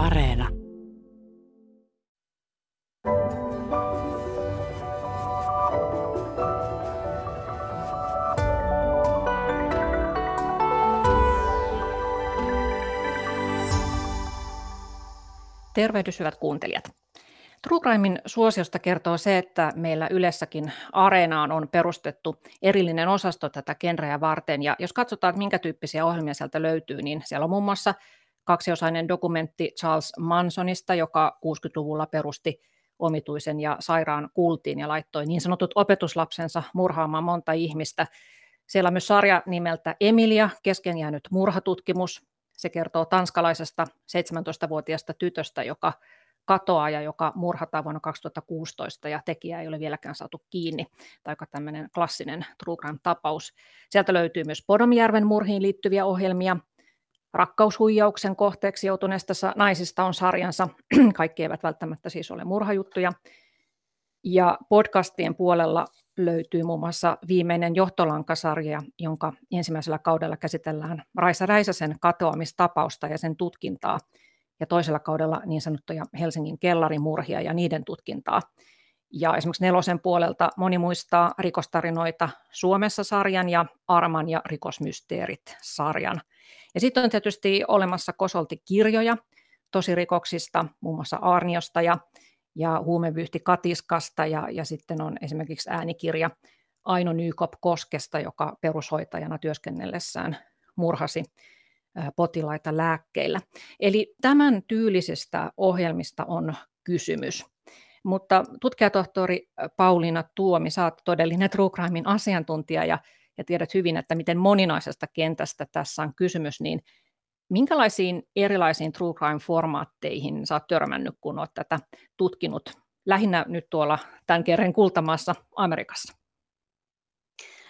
Areena. Tervehdys hyvät kuuntelijat. True Crimein suosiosta kertoo se, että meillä Ylessäkin Areenaan on perustettu erillinen osasto tätä genreä varten. Ja jos katsotaan, minkä tyyppisiä ohjelmia sieltä löytyy, niin siellä on muun muassa kaksiosainen dokumentti Charles Mansonista, joka 60-luvulla perusti omituisen ja sairaan kultiin ja laittoi niin sanotut opetuslapsensa murhaamaan monta ihmistä. Siellä on myös sarja nimeltä Emilia, kesken jäänyt murhatutkimus. Se kertoo tanskalaisesta 17-vuotiaasta tytöstä, joka katoaa ja joka murhataan vuonna 2016 ja tekijä ei ole vieläkään saatu kiinni. Tai aika tämmöinen klassinen True Crime-tapaus. Sieltä löytyy myös Podomjärven murhiin liittyviä ohjelmia. Rakkaushuijauksen kohteeksi joutuneista naisista on sarjansa. Kaikki eivät välttämättä siis ole murhajuttuja. Ja podcastien puolella löytyy muun muassa viimeinen johtolankasarja, jonka ensimmäisellä kaudella käsitellään Raisa Räisäsen katoamistapausta ja sen tutkintaa – ja toisella kaudella niin sanottuja Helsingin kellarimurhia ja niiden tutkintaa. Ja esimerkiksi nelosen puolelta moni muistaa rikostarinoita Suomessa-sarjan ja Arman ja rikosmysteerit-sarjan. Ja sitten on tietysti olemassa kosolti kirjoja tosirikoksista, muun muassa Arniosta ja, ja huumevyyhti Katiskasta ja, ja sitten on esimerkiksi äänikirja Aino Nykop Koskesta, joka perushoitajana työskennellessään murhasi potilaita lääkkeillä. Eli tämän tyylisestä ohjelmista on kysymys. Mutta tutkijatohtori Pauliina Tuomi, oot todellinen True Crimein asiantuntija ja, ja tiedät hyvin, että miten moninaisesta kentästä tässä on kysymys, niin minkälaisiin erilaisiin True Crime-formaatteihin sä oot törmännyt, kun oot tätä tutkinut, lähinnä nyt tuolla tämän kerran kultamaassa Amerikassa?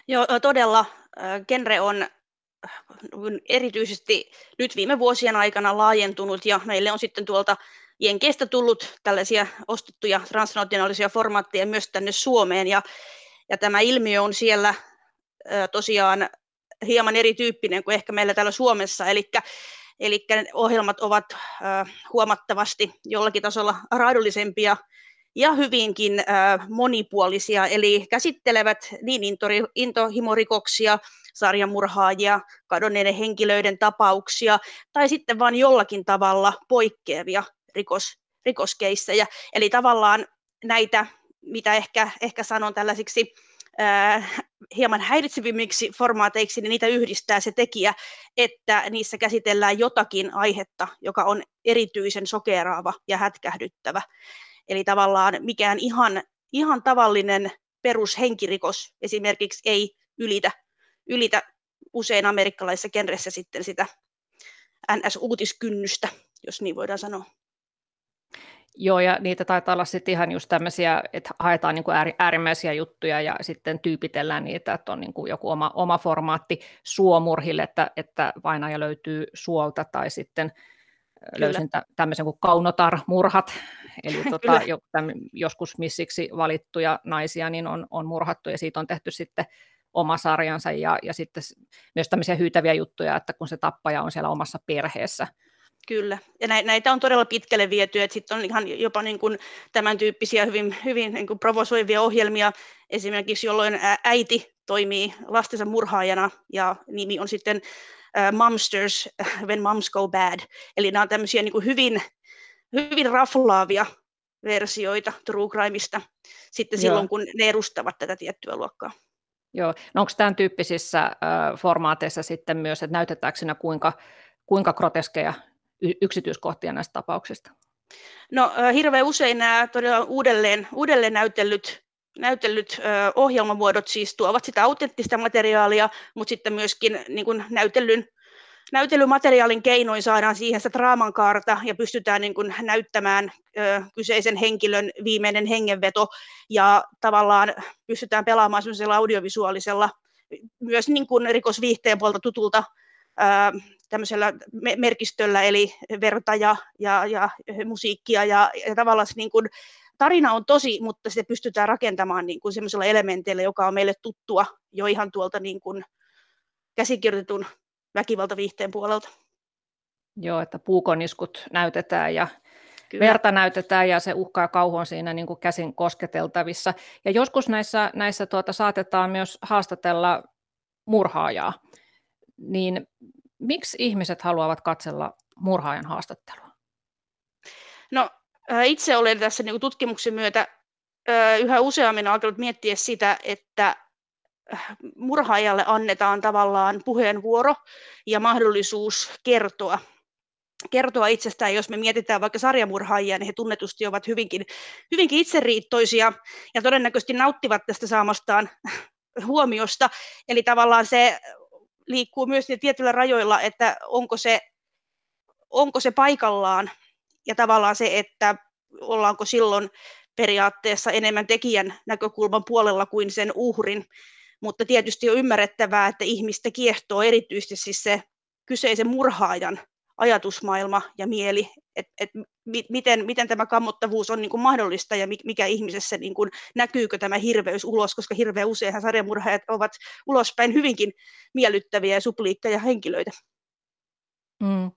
Joo, todella. Genre on erityisesti nyt viime vuosien aikana laajentunut ja meille on sitten tuolta Jenkeistä tullut tällaisia ostettuja transnationaalisia formaatteja myös tänne Suomeen ja, ja tämä ilmiö on siellä tosiaan hieman erityyppinen kuin ehkä meillä täällä Suomessa, eli Eli ohjelmat ovat huomattavasti jollakin tasolla raadollisempia ja hyvinkin monipuolisia, eli käsittelevät niin intohimorikoksia, sarjamurhaajia, kadonneiden henkilöiden tapauksia tai sitten vain jollakin tavalla poikkeavia rikos, rikoskeissejä. Eli tavallaan näitä, mitä ehkä, ehkä sanon tällaisiksi äh, hieman häiritsevimmiksi formaateiksi, niin niitä yhdistää se tekijä, että niissä käsitellään jotakin aihetta, joka on erityisen sokeraava ja hätkähdyttävä. Eli tavallaan mikään ihan, ihan tavallinen perushenkirikos esimerkiksi ei ylitä ylitä usein amerikkalaisessa genressä sitten sitä NS-uutiskynnystä, jos niin voidaan sanoa. Joo, ja niitä taitaa olla sitten ihan just tämmöisiä, että haetaan niin kuin äärimmäisiä juttuja ja sitten tyypitellään niitä, että on niin kuin joku oma, oma formaatti suomurhille, että, että vainaja löytyy suolta tai sitten Kyllä. löysin tämmöisen kuin kaunotar-murhat, eli tota, joskus missiksi valittuja naisia niin on, on murhattu ja siitä on tehty sitten oma sarjansa ja, ja sitten myös tämmöisiä hyytäviä juttuja, että kun se tappaja on siellä omassa perheessä. Kyllä, ja näitä on todella pitkälle viety, että sitten on ihan jopa niin kuin tämän tyyppisiä hyvin, hyvin niin kuin provosoivia ohjelmia, esimerkiksi jolloin äiti toimii lastensa murhaajana ja nimi on sitten uh, Momsters When Moms Go Bad, eli nämä on tämmöisiä niin kuin hyvin, hyvin raflaavia versioita true crimeista sitten Joo. silloin, kun ne edustavat tätä tiettyä luokkaa. Joo, no onko tämän tyyppisissä äh, formaateissa sitten myös, että näytetäänkö siinä kuinka, kuinka groteskeja yksityiskohtia näistä tapauksista? No hirveän usein nämä todella uudelleen, uudelleen näytellyt, näytellyt ohjelmamuodot siis tuovat sitä autenttista materiaalia, mutta sitten myöskin niin kuin näytellyn näytelymateriaalin keinoin saadaan siihen se draaman kaarta ja pystytään niin kuin näyttämään ö, kyseisen henkilön viimeinen hengenveto ja tavallaan pystytään pelaamaan sellaisella audiovisuaalisella, myös niin kuin rikosviihteen puolta tutulta tämmöisellä merkistöllä, eli verta ja, ja, ja musiikkia ja, ja tavallaan se niin kuin, tarina on tosi, mutta se pystytään rakentamaan niin kuin semmoisella elementeillä, joka on meille tuttua jo ihan tuolta niin kuin käsikirjoitetun väkivaltaviihteen puolelta. Joo, että puukoniskut näytetään ja Kyllä. verta näytetään ja se uhkaa kauhu on siinä niin kuin käsin kosketeltavissa. Ja joskus näissä, näissä tuota, saatetaan myös haastatella murhaajaa. Niin miksi ihmiset haluavat katsella murhaajan haastattelua? No itse olen tässä niin tutkimuksen myötä yhä useammin alkanut miettiä sitä, että murhaajalle annetaan tavallaan puheenvuoro ja mahdollisuus kertoa kertoa itsestään, jos me mietitään vaikka sarjamurhaajia, niin he tunnetusti ovat hyvinkin, hyvinkin itseriittoisia ja todennäköisesti nauttivat tästä saamastaan huomiosta. Eli tavallaan se liikkuu myös tietyillä rajoilla, että onko se, onko se paikallaan ja tavallaan se, että ollaanko silloin periaatteessa enemmän tekijän näkökulman puolella kuin sen uhrin. Mutta tietysti on ymmärrettävää, että ihmistä kiehtoo erityisesti siis se kyseisen murhaajan ajatusmaailma ja mieli, että et miten, miten tämä kammottavuus on niin kuin mahdollista ja mikä ihmisessä niin kuin, näkyykö tämä hirveys ulos, koska hirveän useinhan sarjamurhaajat ovat ulospäin hyvinkin miellyttäviä ja supliikkeja henkilöitä. Mm.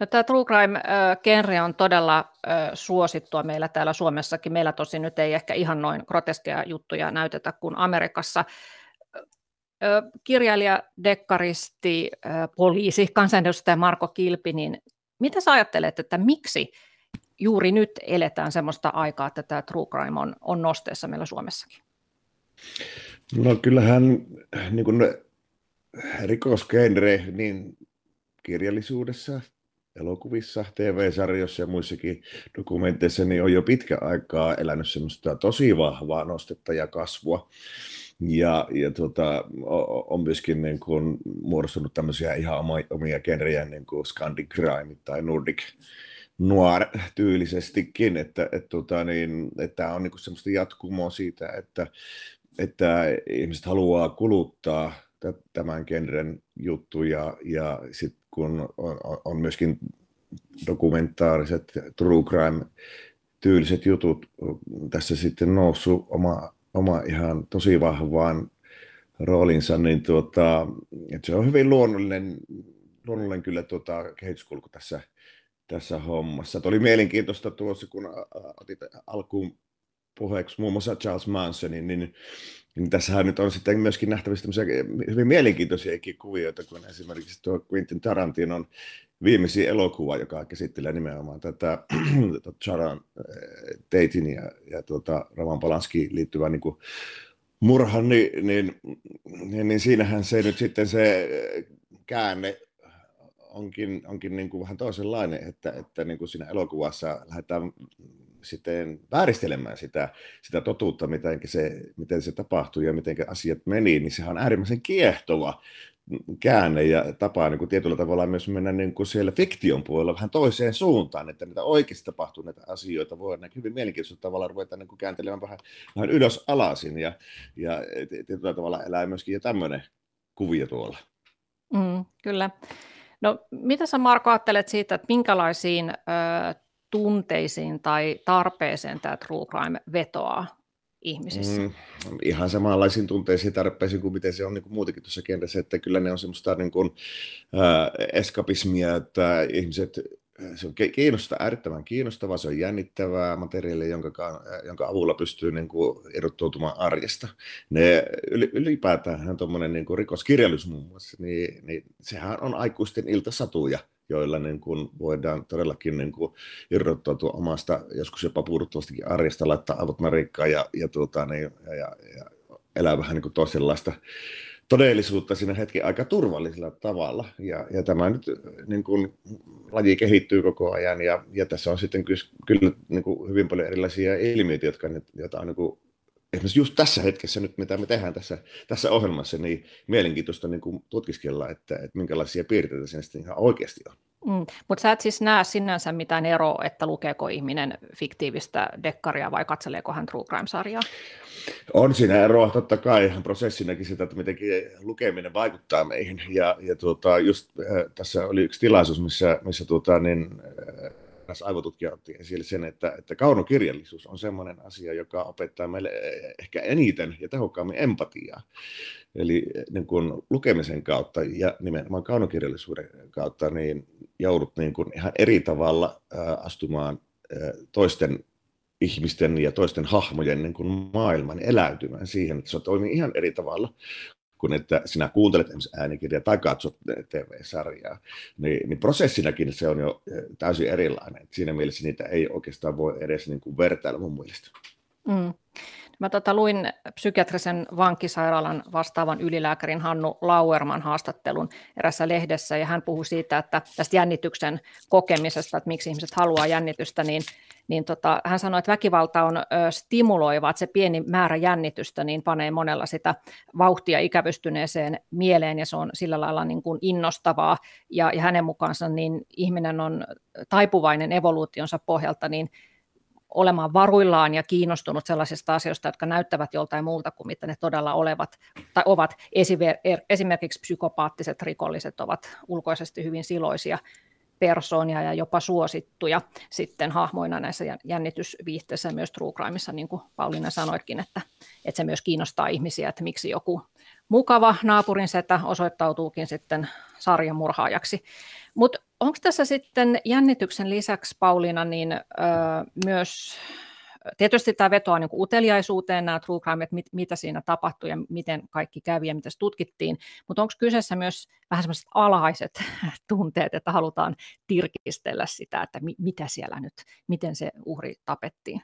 No, tämä True Crime-genre on todella suosittua meillä täällä Suomessakin. Meillä tosin nyt ei ehkä ihan noin groteskeja juttuja näytetä kuin Amerikassa. Kirjailija, dekkaristi, poliisi, kansanedustaja Marko Kilpi, niin mitä sä ajattelet, että miksi juuri nyt eletään sellaista aikaa, että tämä True Crime on, on nosteessa meillä Suomessakin? No kyllähän niin kuin rikosgenre niin kirjallisuudessa elokuvissa, TV-sarjoissa ja muissakin dokumenteissa niin on jo pitkä aikaa elänyt semmoista tosi vahvaa nostetta ja kasvua. Ja, ja tota, on myöskin niin kuin muodostunut tämmöisiä ihan omia genrejä, niin kuin Scandi Crime tai Nordic noir tyylisestikin, että, että, tota, niin, tämä on niin kuin semmoista jatkumoa siitä, että, että ihmiset haluaa kuluttaa tämän genren juttuja ja sitten kun on, on myöskin dokumentaariset true crime tyyliset jutut tässä sitten noussut oma, oma ihan tosi vahvaan roolinsa, niin tuota, että se on hyvin luonnollinen, luonnollinen kyllä tuota, kehityskulku tässä, tässä hommassa. Tuo oli mielenkiintoista tuossa, kun otit alkuun puheeksi muun muassa Charles Mansonin, niin niin tässähän nyt on sitten myöskin nähtävissä hyvin mielenkiintoisia kuvioita, kun esimerkiksi tuo Quentin Tarantinon viimeisin elokuva, joka käsittelee nimenomaan tätä Charan äh, Teitin ja, ja tuota, Ravan Polanskiin liittyvää niin kuin murhan, niin, niin, niin, niin, siinähän se nyt sitten se käänne onkin, onkin niin kuin vähän toisenlainen, että, että niin kuin siinä elokuvassa lähdetään sitten vääristelemään sitä, sitä totuutta, miten se, miten se tapahtui ja miten asiat meni, niin sehän on äärimmäisen kiehtova käänne ja tapa niin kuin tietyllä tavalla myös mennä niin kuin siellä fiktion puolella vähän toiseen suuntaan, että niitä oikeasti tapahtuu näitä asioita voidaan hyvin mielenkiintoisella tavalla ruveta niin kuin kääntelemään vähän, vähän ylös alasin ja, ja tietyllä tavalla elää myöskin jo tämmöinen kuvio tuolla. Mm, kyllä. No mitä sä Marko ajattelet siitä, että minkälaisiin ö, tunteisiin tai tarpeeseen tämä true crime vetoaa ihmisissä? Mm, ihan samanlaisiin tunteisiin tarpeisiin kuin miten se on niin kuin muutenkin tuossa kentässä, että kyllä ne on semmoista niin kuin, äh, eskapismia, että ihmiset se on kiinnostava, äärettömän kiinnostavaa, se on jännittävää materiaalia, jonka, jonka avulla pystyy niin kuin, erottautumaan arjesta. Ne, ylipäätään tuommoinen niin rikoskirjallisuus muun muassa, niin, niin sehän on aikuisten iltasatuja, joilla niin kuin voidaan todellakin niin kuin irrottautua omasta, joskus jopa puuduttavastakin arjesta, laittaa avot narikkaan ja, ja, tuota, niin, ja, ja, ja elää vähän niin kuin toisenlaista todellisuutta siinä hetken aika turvallisella tavalla. Ja, ja tämä nyt niin kuin, laji kehittyy koko ajan ja, ja tässä on sitten kyllä, kyllä niin kuin hyvin paljon erilaisia ilmiöitä, jotka, joita on niin kuin, esimerkiksi just tässä hetkessä nyt, mitä me tehdään tässä, tässä ohjelmassa, niin mielenkiintoista niin kuin tutkiskella, että, että minkälaisia piirteitä siinä sitten ihan oikeasti on. Mm, mutta sä et siis näe sinänsä mitään eroa, että lukeeko ihminen fiktiivistä dekkaria vai katseleeko hän True Crime-sarjaa? On siinä eroa, totta kai ihan prosessinakin sitä, että miten lukeminen vaikuttaa meihin. Ja, ja tuota, just äh, tässä oli yksi tilaisuus, missä, missä tuota, niin, äh, eräs aivotutkija otti esille sen, että, että kaunokirjallisuus on sellainen asia, joka opettaa meille ehkä eniten ja tehokkaammin empatiaa. Eli niin kun lukemisen kautta ja nimenomaan kaunokirjallisuuden kautta niin joudut niin kun ihan eri tavalla astumaan toisten ihmisten ja toisten hahmojen niin kuin maailman eläytymään siihen, että se toimii ihan eri tavalla kuin että sinä kuuntelet äänikirjaa tai katsot TV-sarjaa, niin, niin prosessinakin se on jo eh, täysin erilainen. Siinä mielessä niitä ei oikeastaan voi edes niin kuin vertailla mun mielestä. Mm. Mä tota, luin psykiatrisen vankisairaalan vastaavan ylilääkärin Hannu Lauerman haastattelun erässä lehdessä, ja hän puhui siitä, että tästä jännityksen kokemisesta, että miksi ihmiset haluaa jännitystä, niin niin tota, hän sanoi, että väkivalta on ö, stimuloiva, että se pieni määrä jännitystä niin panee monella sitä vauhtia ikävystyneeseen mieleen ja se on sillä lailla niin kuin innostavaa. Ja, ja hänen mukaansa niin ihminen on taipuvainen evoluutionsa pohjalta niin olemaan varuillaan ja kiinnostunut sellaisista asioista, jotka näyttävät joltain muulta kuin mitä ne todella olevat tai ovat. Esimerkiksi psykopaattiset rikolliset ovat ulkoisesti hyvin siloisia persoonia ja jopa suosittuja sitten hahmoina näissä jännitysviihteissä myös True Crimeissa, niin kuin Pauliina sanoitkin, että, että se myös kiinnostaa ihmisiä, että miksi joku mukava naapurin setä osoittautuukin sitten sarjamurhaajaksi. Mutta onko tässä sitten jännityksen lisäksi, Pauliina, niin öö, myös Tietysti tämä vetoaa niin uteliaisuuteen, nämä true crime, että mit, mitä siinä tapahtui ja miten kaikki kävi ja mitä tutkittiin, mutta onko kyseessä myös vähän sellaiset alhaiset tunteet, että halutaan tirkistellä sitä, että mi, mitä siellä nyt, miten se uhri tapettiin?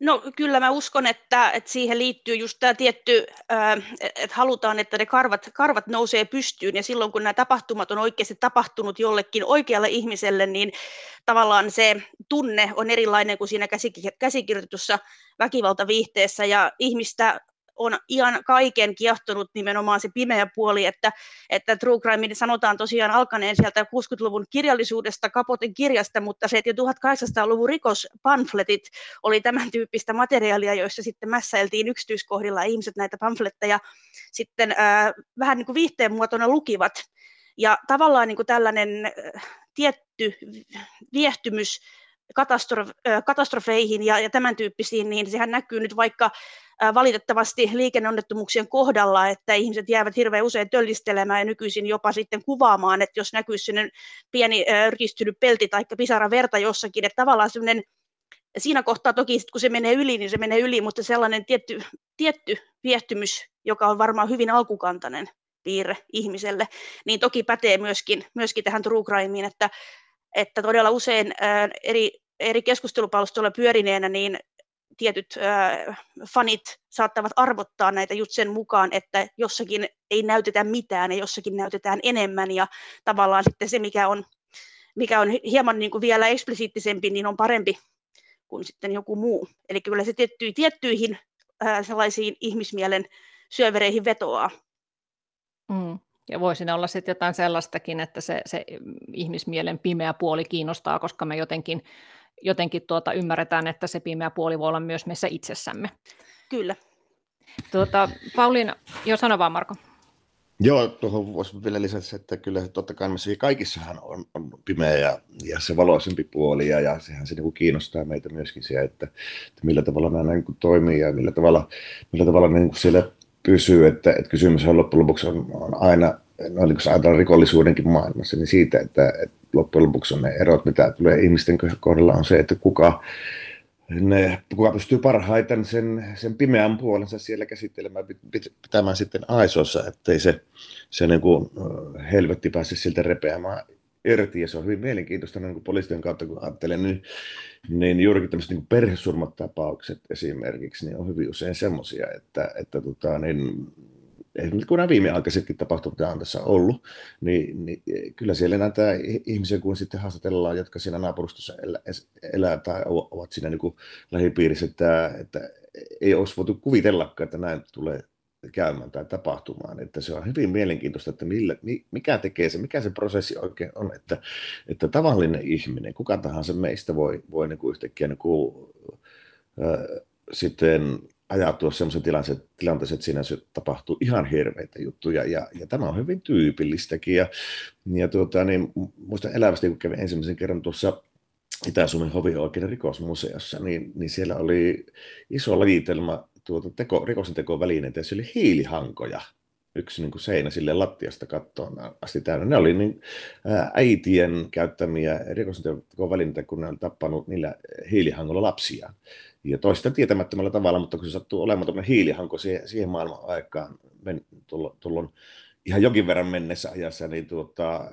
No kyllä mä uskon, että, että siihen liittyy just tämä tietty, että halutaan, että ne karvat, karvat nousee pystyyn. Ja silloin kun nämä tapahtumat on oikeasti tapahtunut jollekin oikealle ihmiselle, niin tavallaan se tunne on erilainen kuin siinä käsikirjoitussa väkivaltaviihteessä. Ja ihmistä on ihan kaiken kiehtonut nimenomaan se pimeä puoli, että, että True Crime sanotaan tosiaan alkaneen sieltä 60-luvun kirjallisuudesta, Kapoten kirjasta, mutta se, että jo 1800-luvun rikospamfletit oli tämän tyyppistä materiaalia, joissa sitten mässäiltiin yksityiskohdilla ihmiset näitä pamfletteja sitten äh, vähän niin kuin viihteen muotona lukivat. Ja tavallaan niin kuin tällainen tietty viehtymys katastrofeihin ja, ja tämän tyyppisiin, niin sehän näkyy nyt vaikka valitettavasti liikenneonnettomuuksien kohdalla, että ihmiset jäävät hirveän usein töllistelemään ja nykyisin jopa sitten kuvaamaan, että jos näkyy sinne pieni rykistynyt pelti tai pisara verta jossakin, että tavallaan sellainen siinä kohtaa toki, kun se menee yli, niin se menee yli, mutta sellainen tietty, tietty viehtymys, joka on varmaan hyvin alkukantainen piirre ihmiselle, niin toki pätee myöskin, myöskin tähän true crimeen, että, että todella usein ää, eri, eri keskustelupalstoilla pyörineenä, niin tietyt äh, fanit saattavat arvottaa näitä just sen mukaan, että jossakin ei näytetä mitään ja jossakin näytetään enemmän ja tavallaan sitten se, mikä on, mikä on hieman niin kuin vielä eksplisiittisempi, niin on parempi kuin sitten joku muu. Eli kyllä se tiettyihin, tiettyihin sellaisiin ihmismielen syövereihin vetoaa. Mm. Ja voisi olla sitten jotain sellaistakin, että se, se ihmismielen pimeä puoli kiinnostaa, koska me jotenkin jotenkin tuota, ymmärretään, että se pimeä puoli voi olla myös meissä itsessämme. Kyllä. Tuota, Pauliina, jo sano vaan Marko. Joo, tuohon voisi vielä lisätä, että kyllä totta kai meissä kaikissahan on, on pimeä ja, ja se valoisempi puoli, ja, ja sehän se niin kiinnostaa meitä myöskin se, että, että millä tavalla nämä niin toimii ja millä tavalla, millä tavalla ne niin siellä pysyy, että, että kysymys on loppujen lopuksi on, on aina, no, niin kuin ajatellaan rikollisuudenkin maailmassa, niin siitä, että, että loppujen lopuksi on ne erot, mitä tulee ihmisten kohdalla, on se, että kuka, ne, kuka pystyy parhaiten sen, sen pimeän puolensa siellä käsittelemään, pitämään sitten aisoissa, ettei se, se niin kuin helvetti pääse siltä repeämään irti, ja se on hyvin mielenkiintoista niin poliisien kautta, kun ajattelen, niin, niin juurikin tämmöiset niin perhesurmatapaukset esimerkiksi, niin on hyvin usein semmoisia, että, että tota, niin esimerkiksi kun nämä viimeaikaisetkin tapahtumat on tässä ollut, niin, niin kyllä siellä näitä ihmisiä, kun sitten haastatellaan, jotka siinä naapurustossa elää, elää tai ovat siinä niin kuin lähipiirissä, että, että ei olisi voitu kuvitellakaan, että näin tulee käymään tai tapahtumaan. Että se on hyvin mielenkiintoista, että millä, mikä tekee se, mikä se prosessi oikein on, että, että tavallinen ihminen, kuka tahansa meistä voi, voi niin kuin yhtäkkiä niin kuin, äh, sitten ajatua sellaisen tilanteeseen, että siinä tapahtuu ihan hirveitä juttuja, ja, ja tämä on hyvin tyypillistäkin, ja, ja tuota, niin, muistan elävästi, kun kävin ensimmäisen kerran tuossa Itä-Suomen hovioikeuden rikosmuseossa, niin, niin siellä oli iso lajitelma tuota teko, rikoksen tekovälineitä, ja se oli hiilihankoja, yksi niin kuin seinä sille lattiasta kattoon asti täynnä. Ne oli niin, äitien käyttämiä rikoksentekovälineitä, kun ne oli tappanut niillä hiilihangolla lapsia. Ja toista tietämättömällä tavalla, mutta kun se sattuu olemaan tuommoinen hiilihanko siihen, siihen maailman aikaan, tullon ihan jokin verran mennessä ajassa, niin tuota,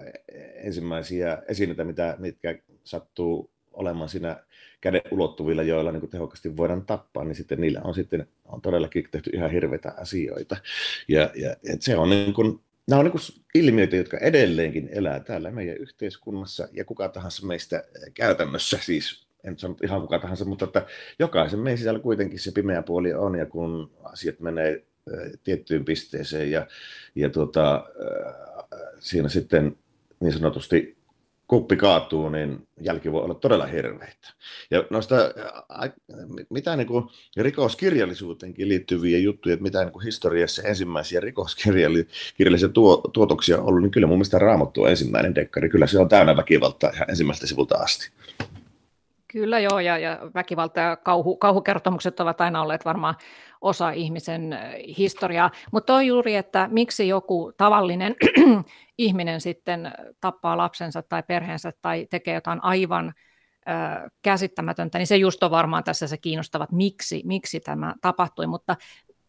ensimmäisiä esineitä, mitä, mitkä sattuu olemaan siinä käden ulottuvilla, joilla niin kuin tehokkaasti voidaan tappaa, niin sitten niillä on sitten on todellakin tehty ihan hirveitä asioita. Ja, ja et se on niin kuin, nämä on niin ilmiöitä, jotka edelleenkin elää täällä meidän yhteiskunnassa, ja kuka tahansa meistä käytännössä siis en sano ihan kuka tahansa, mutta että jokaisen meidän sisällä kuitenkin se pimeä puoli on, ja kun asiat menee tiettyyn pisteeseen, ja, ja tuota, siinä sitten niin sanotusti kuppi kaatuu, niin jälki voi olla todella hirveitä. Ja noista, mitä niin kuin rikoskirjallisuuteenkin liittyviä juttuja, että mitä niin kuin historiassa ensimmäisiä rikoskirjallisia tuo, tuotoksia on ollut, niin kyllä mun mielestä Raamattu on ensimmäinen dekkari. Kyllä se on täynnä väkivaltaa ihan ensimmäistä sivulta asti. Kyllä joo, ja, ja väkivalta ja kauhu, kauhukertomukset ovat aina olleet varmaan osa ihmisen historiaa. Mutta on juuri, että miksi joku tavallinen ihminen sitten tappaa lapsensa tai perheensä tai tekee jotain aivan käsittämätöntä, niin se just on varmaan tässä se kiinnostava, että miksi, miksi tämä tapahtui. Mutta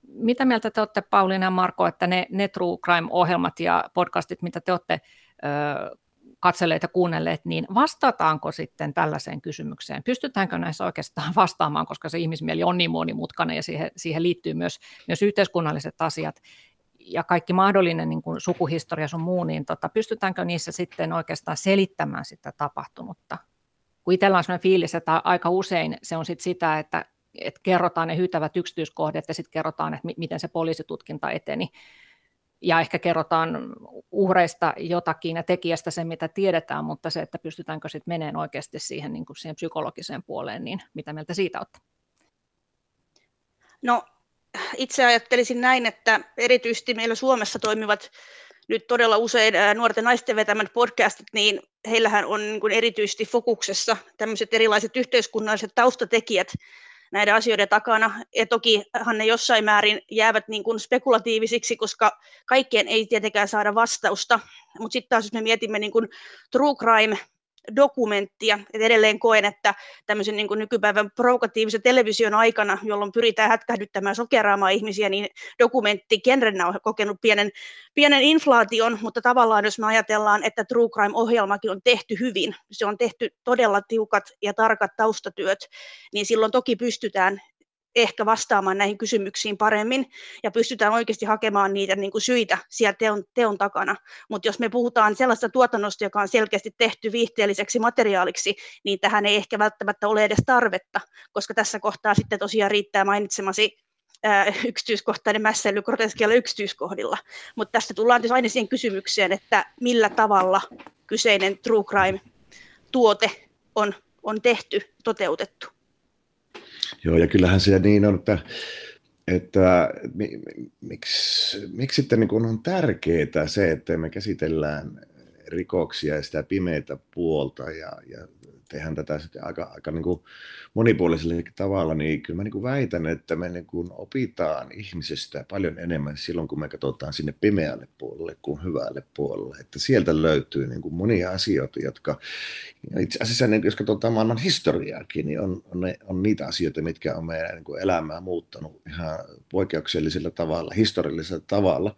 mitä mieltä te olette, Pauliina ja Marko, että ne, ne True Crime-ohjelmat ja podcastit, mitä te olette ö, katselleet ja kuunnelleet, niin vastataanko sitten tällaiseen kysymykseen? Pystytäänkö näissä oikeastaan vastaamaan, koska se ihmismieli on niin monimutkainen ja siihen, siihen liittyy myös, myös yhteiskunnalliset asiat ja kaikki mahdollinen niin kuin sukuhistoria sun muu, niin tota, pystytäänkö niissä sitten oikeastaan selittämään sitä tapahtunutta? Kun itsellä on sellainen fiilis, että aika usein se on sit sitä, että, että kerrotaan ne hyytävät yksityiskohdat ja sitten kerrotaan, että miten se poliisitutkinta eteni ja ehkä kerrotaan uhreista jotakin ja tekijästä sen, mitä tiedetään, mutta se, että pystytäänkö sitten meneen oikeasti siihen, niin kuin siihen psykologiseen puoleen, niin mitä mieltä siitä olette? No itse ajattelisin näin, että erityisesti meillä Suomessa toimivat nyt todella usein nuorten naisten vetämät podcastit, niin heillähän on niin kuin erityisesti fokuksessa tämmöiset erilaiset yhteiskunnalliset taustatekijät, näiden asioiden takana. Ja tokihan ne jossain määrin jäävät niin kuin spekulatiivisiksi, koska kaikkien ei tietenkään saada vastausta. Mutta sitten taas jos me mietimme niin kuin true crime dokumenttia. Et edelleen koen, että tämmöisen niin kuin nykypäivän provokatiivisen television aikana, jolloin pyritään hätkähdyttämään sokeraamaan ihmisiä, niin dokumentti genrenä on kokenut pienen, pienen inflaation, mutta tavallaan jos me ajatellaan, että True Crime-ohjelmakin on tehty hyvin, se on tehty todella tiukat ja tarkat taustatyöt, niin silloin toki pystytään ehkä vastaamaan näihin kysymyksiin paremmin ja pystytään oikeasti hakemaan niitä niin kuin syitä siellä teon, teon takana. Mutta jos me puhutaan sellaista tuotannosta, joka on selkeästi tehty viihteelliseksi materiaaliksi, niin tähän ei ehkä välttämättä ole edes tarvetta, koska tässä kohtaa sitten tosiaan riittää mainitsemasi ää, yksityiskohtainen mässäily groteskeilla yksityiskohdilla. Mutta tässä tullaan siis aina siihen kysymykseen, että millä tavalla kyseinen true crime-tuote on, on tehty, toteutettu. Joo, ja kyllähän se niin on, että, että miksi, miksi sitten niin on tärkeää se, että me käsitellään rikoksia ja sitä pimeitä puolta ja, ja tehdään tätä sitten aika, aika niin kuin monipuolisella tavalla, niin kyllä mä niin kuin väitän, että me niin kuin opitaan ihmisestä paljon enemmän silloin, kun me katsotaan sinne pimeälle puolelle kuin hyvälle puolelle. Että sieltä löytyy niin kuin monia asioita, jotka itse asiassa, niin jos katsotaan maailman historiaakin, niin on, on, ne, on niitä asioita, mitkä on meidän niin kuin elämää muuttanut ihan poikkeuksellisella tavalla, historiallisella tavalla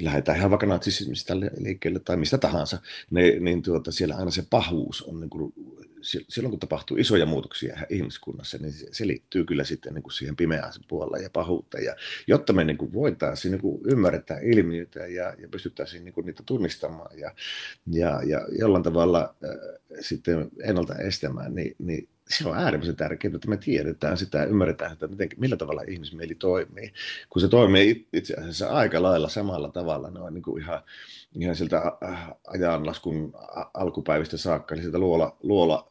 lähdetään ihan vaikka natsismista liikkeelle tai mistä tahansa, niin, niin tuota, siellä aina se pahuus on niin kuin silloin kun tapahtuu isoja muutoksia ihmiskunnassa, niin se, liittyy kyllä sitten niin kuin siihen pimeään puolelle ja pahuuteen. Ja jotta me niin kuin voitaisiin niin kuin ymmärtää ilmiöitä ja, ja pystyttäisiin niin kuin niitä tunnistamaan ja, ja, ja jollain tavalla äh, sitten ennalta estämään, niin, niin se on äärimmäisen tärkeää, että me tiedetään sitä ja ymmärretään, että miten, millä tavalla ihmismieli toimii. Kun se toimii itse asiassa aika lailla samalla tavalla, noin niin kuin ihan, ihan sieltä äh, ajanlaskun alkupäivistä saakka, eli sieltä luola, luola,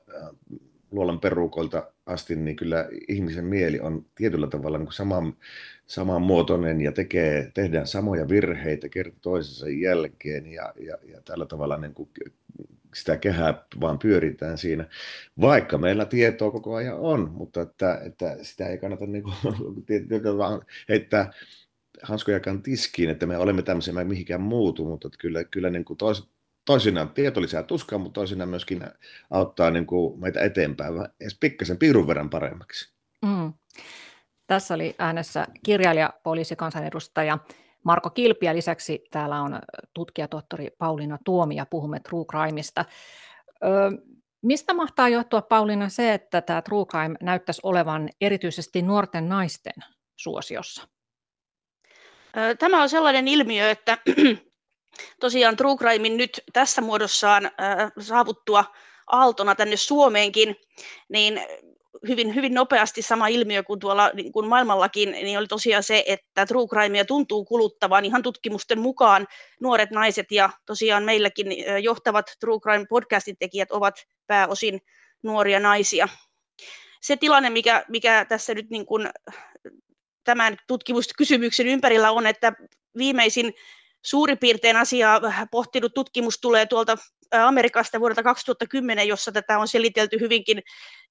luolan perukoilta asti, niin kyllä ihmisen mieli on tietyllä tavalla niin saman, samanmuotoinen ja tekee, tehdään samoja virheitä kerta toisensa jälkeen ja, ja, ja tällä tavalla niin kuin sitä kehää vaan pyöritään siinä, vaikka meillä tietoa koko ajan on, mutta että, että sitä ei kannata niin kuin, vaan heittää hanskojakaan tiskiin, että me olemme tämmöisiä, me mihinkään muutu, mutta kyllä, kyllä niin kuin tois, toisinaan tieto lisää tuskaa, mutta toisinaan myöskin auttaa niin kuin meitä eteenpäin edes pikkasen piirun verran paremmaksi. Mm. Tässä oli äänessä kirjailija, poliisikansanedustaja Marko Kilpi ja lisäksi täällä on tutkijatohtori Pauliina Tuomi ja puhumme True Crimeista. Ö, mistä mahtaa johtua Pauliina se, että tämä True Crime näyttäisi olevan erityisesti nuorten naisten suosiossa? Tämä on sellainen ilmiö, että tosiaan True Crimein nyt tässä muodossaan saavuttua aaltona tänne Suomeenkin, niin hyvin, hyvin nopeasti sama ilmiö kuin tuolla niin kuin maailmallakin, niin oli tosiaan se, että true crimea tuntuu kuluttavan ihan tutkimusten mukaan nuoret naiset ja tosiaan meilläkin johtavat true crime podcastin tekijät ovat pääosin nuoria naisia. Se tilanne, mikä, mikä tässä nyt niin kuin tämän tutkimuskysymyksen ympärillä on, että viimeisin suurin piirtein asiaa pohtinut tutkimus tulee tuolta Amerikasta vuodelta 2010, jossa tätä on selitelty hyvinkin,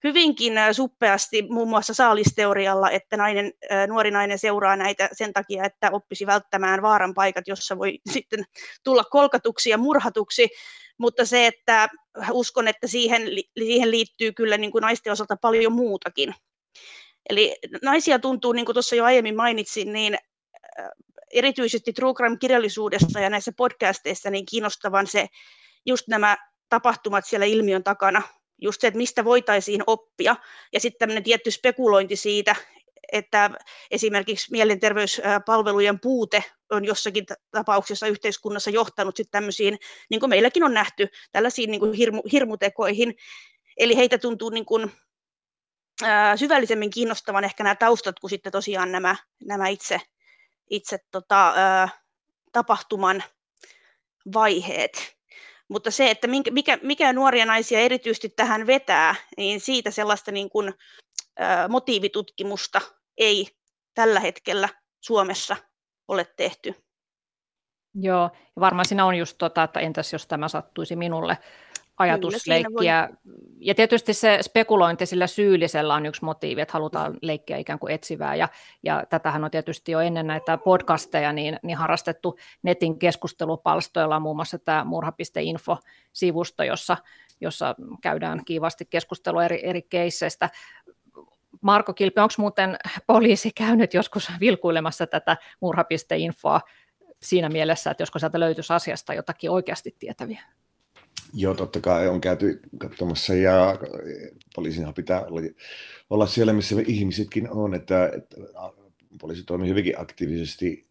hyvinkin suppeasti muun muassa saalisteorialla, että nainen, nuori nainen seuraa näitä sen takia, että oppisi välttämään vaaran paikat, jossa voi sitten tulla kolkatuksi ja murhatuksi. Mutta se, että uskon, että siihen, siihen liittyy kyllä niin kuin naisten osalta paljon muutakin. Eli naisia tuntuu, niin kuin tuossa jo aiemmin mainitsin, niin erityisesti True Crime-kirjallisuudessa ja näissä podcasteissa niin kiinnostavan se just nämä tapahtumat siellä ilmiön takana, just se, että mistä voitaisiin oppia, ja sitten tämmöinen tietty spekulointi siitä, että esimerkiksi mielenterveyspalvelujen puute on jossakin tapauksessa yhteiskunnassa johtanut sitten tämmöisiin, niin kuin meilläkin on nähty, tällaisiin niin kuin hirmu, hirmutekoihin. Eli heitä tuntuu niin kuin, ää, syvällisemmin kiinnostavan ehkä nämä taustat kuin sitten tosiaan nämä, nämä itse, itse tota, ää, tapahtuman vaiheet. Mutta se, että mikä, mikä nuoria naisia erityisesti tähän vetää, niin siitä sellaista niin kuin, ää, motiivitutkimusta ei tällä hetkellä Suomessa ole tehty. Joo, ja varmaan siinä on just tota, että entäs jos tämä sattuisi minulle ajatusleikkiä. Voi... Ja tietysti se spekulointi sillä syyllisellä on yksi motiivi, että halutaan leikkiä ikään kuin etsivää. Ja, ja tätähän on tietysti jo ennen näitä podcasteja niin, niin harrastettu netin keskustelupalstoilla, muun muassa tämä murha.info-sivusto, jossa, jossa käydään kiivasti keskustelua eri, eri keisseistä. Marko Kilpi, onko muuten poliisi käynyt joskus vilkuilemassa tätä murha.infoa siinä mielessä, että josko sieltä löytyisi asiasta jotakin oikeasti tietäviä? Joo, totta kai on käyty katsomassa ja poliisinhan pitää olla, olla siellä, missä ihmisetkin on, että, että poliisi toimii hyvinkin aktiivisesti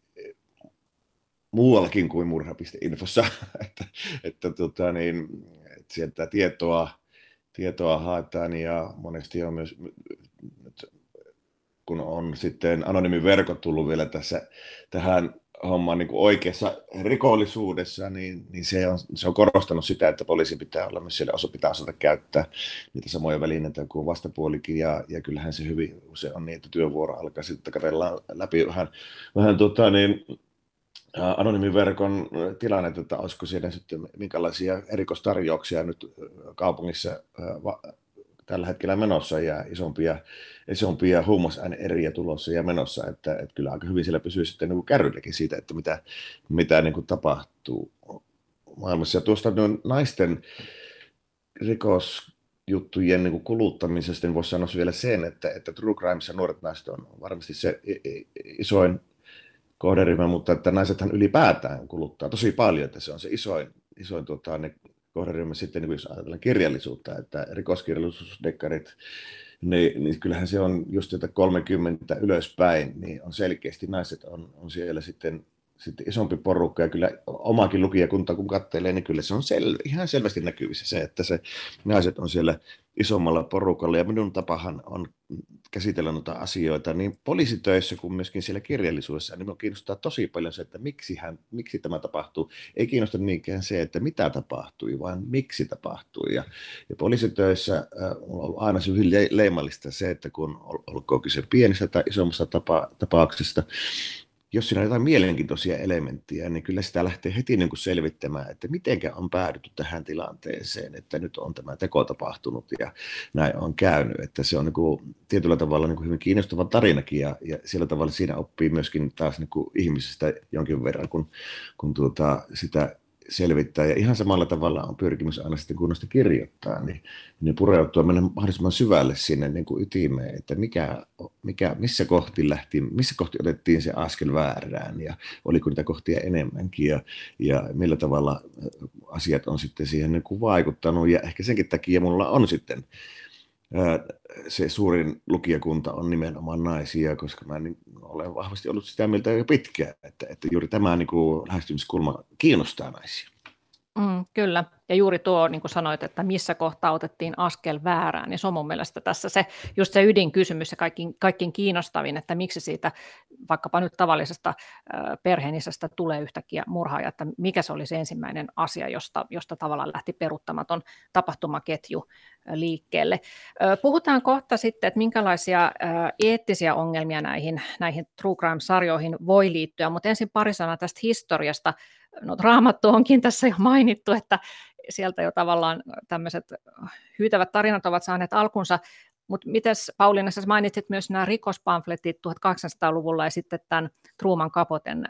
muuallakin kuin murha.infossa, että, että, tota, niin, että sieltä tietoa, tietoa haetaan ja monesti on myös, kun on sitten anonyymi verkot tullut vielä tässä tähän homma niin kuin oikeassa rikollisuudessa, niin, niin se, on, se on korostanut sitä, että poliisi pitää olla myös siellä, osa pitää osata käyttää niitä samoja välineitä kuin vastapuolikin, ja, ja kyllähän se hyvin se on niin, että työvuoro alkaa sitten katsellaan läpi vähän, vähän tota, niin, anonyymin verkon tilanne, että olisiko siellä sitten minkälaisia erikoistarjouksia nyt kaupungissa tällä hetkellä menossa ja isompia, isompia huumausaineeriä tulossa ja menossa, että, että kyllä aika hyvin siellä pysyy sitten niin kärrylläkin siitä, että mitä, mitä niin kuin tapahtuu maailmassa. Ja tuosta naisten rikosjuttujen niin kuin kuluttamisesta, niin voisi sanoa vielä sen, että, että True Crimes ja nuoret naiset on varmasti se isoin kohderyhmä, mutta että naisethan ylipäätään kuluttaa tosi paljon, että se on se isoin, isoin tuota, ne kohderyhmä sitten, niin jos ajatellaan kirjallisuutta, että rikoskirjallisuusdekkarit, niin, niin kyllähän se on just että 30 ylöspäin, niin on selkeästi naiset on, on siellä sitten, sitten isompi porukka ja kyllä omakin lukijakunta kun katselee, niin kyllä se on sel, ihan selvästi näkyvissä se, että se naiset on siellä isommalla porukalla ja minun tapahan on käsitellä noita asioita, niin poliisitöissä kuin myöskin siellä kirjallisuudessa, niin minua kiinnostaa tosi paljon se, että miksi, hän, miksi tämä tapahtuu. Ei kiinnosta niinkään se, että mitä tapahtui, vaan miksi tapahtui. Ja, ja poliisitöissä äh, on aina se hyvin leimallista se, että kun olkoon kyse pienistä tai isommasta tapa, tapauksesta, jos siinä on jotain mielenkiintoisia elementtejä, niin kyllä sitä lähtee heti niin kuin selvittämään, että miten on päädytty tähän tilanteeseen, että nyt on tämä teko tapahtunut ja näin on käynyt. Että se on niin kuin tietyllä tavalla niin kuin hyvin kiinnostava tarinakin ja, ja sillä tavalla siinä oppii myöskin taas niin kuin ihmisistä jonkin verran, kun, kun tuota, sitä selvittää. Ja ihan samalla tavalla on pyrkimys aina sitten kunnosta kirjoittaa, niin, niin pureutua mennä mahdollisimman syvälle sinne niin kuin ytimeen, että mikä, mikä, missä kohti lähti, missä kohti otettiin se askel väärään ja oliko niitä kohtia enemmänkin ja, ja millä tavalla asiat on sitten siihen niin kuin vaikuttanut. Ja ehkä senkin takia mulla on sitten se suurin lukijakunta on nimenomaan naisia, koska mä niin olen vahvasti ollut sitä mieltä jo pitkään, että, että juuri tämä niin kuin lähestymiskulma kiinnostaa naisia. Mm, kyllä, ja juuri tuo, niin kuin sanoit, että missä kohtaa otettiin askel väärään, niin se on mun mielestä tässä se, just se ydinkysymys ja kaikkein, kaikkein kiinnostavin, että miksi siitä vaikkapa nyt tavallisesta perheenisestä tulee yhtäkkiä murhaaja, että mikä se oli se ensimmäinen asia, josta, josta tavallaan lähti peruuttamaton tapahtumaketju liikkeelle. Puhutaan kohta sitten, että minkälaisia eettisiä ongelmia näihin, näihin True Crime-sarjoihin voi liittyä, mutta ensin pari sanaa tästä historiasta. No, raamattu onkin tässä jo mainittu, että sieltä jo tavallaan tämmöiset hyytävät tarinat ovat saaneet alkunsa, mutta mites Pauliina, sä mainitsit myös nämä rikospamfletit 1800-luvulla ja sitten tämän Truman Kapoten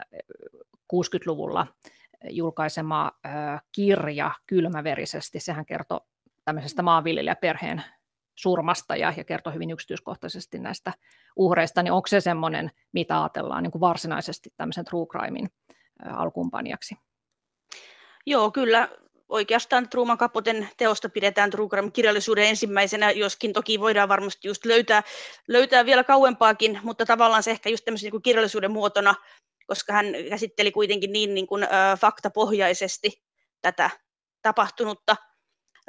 60-luvulla julkaisema kirja Kylmäverisesti. Sehän kertoo tämmöisestä maanviljelijäperheen surmasta ja, ja kertoo hyvin yksityiskohtaisesti näistä uhreista, niin onko se semmoinen, mitä ajatellaan niin kuin varsinaisesti tämmöisen true crimein alkuunpanijaksi? Joo, kyllä oikeastaan Truman Capoten teosta pidetään True Crime-kirjallisuuden ensimmäisenä, joskin toki voidaan varmasti just löytää, löytää vielä kauempaakin, mutta tavallaan se ehkä just tämmöisen niin kirjallisuuden muotona, koska hän käsitteli kuitenkin niin, niin kuin, äh, faktapohjaisesti tätä tapahtunutta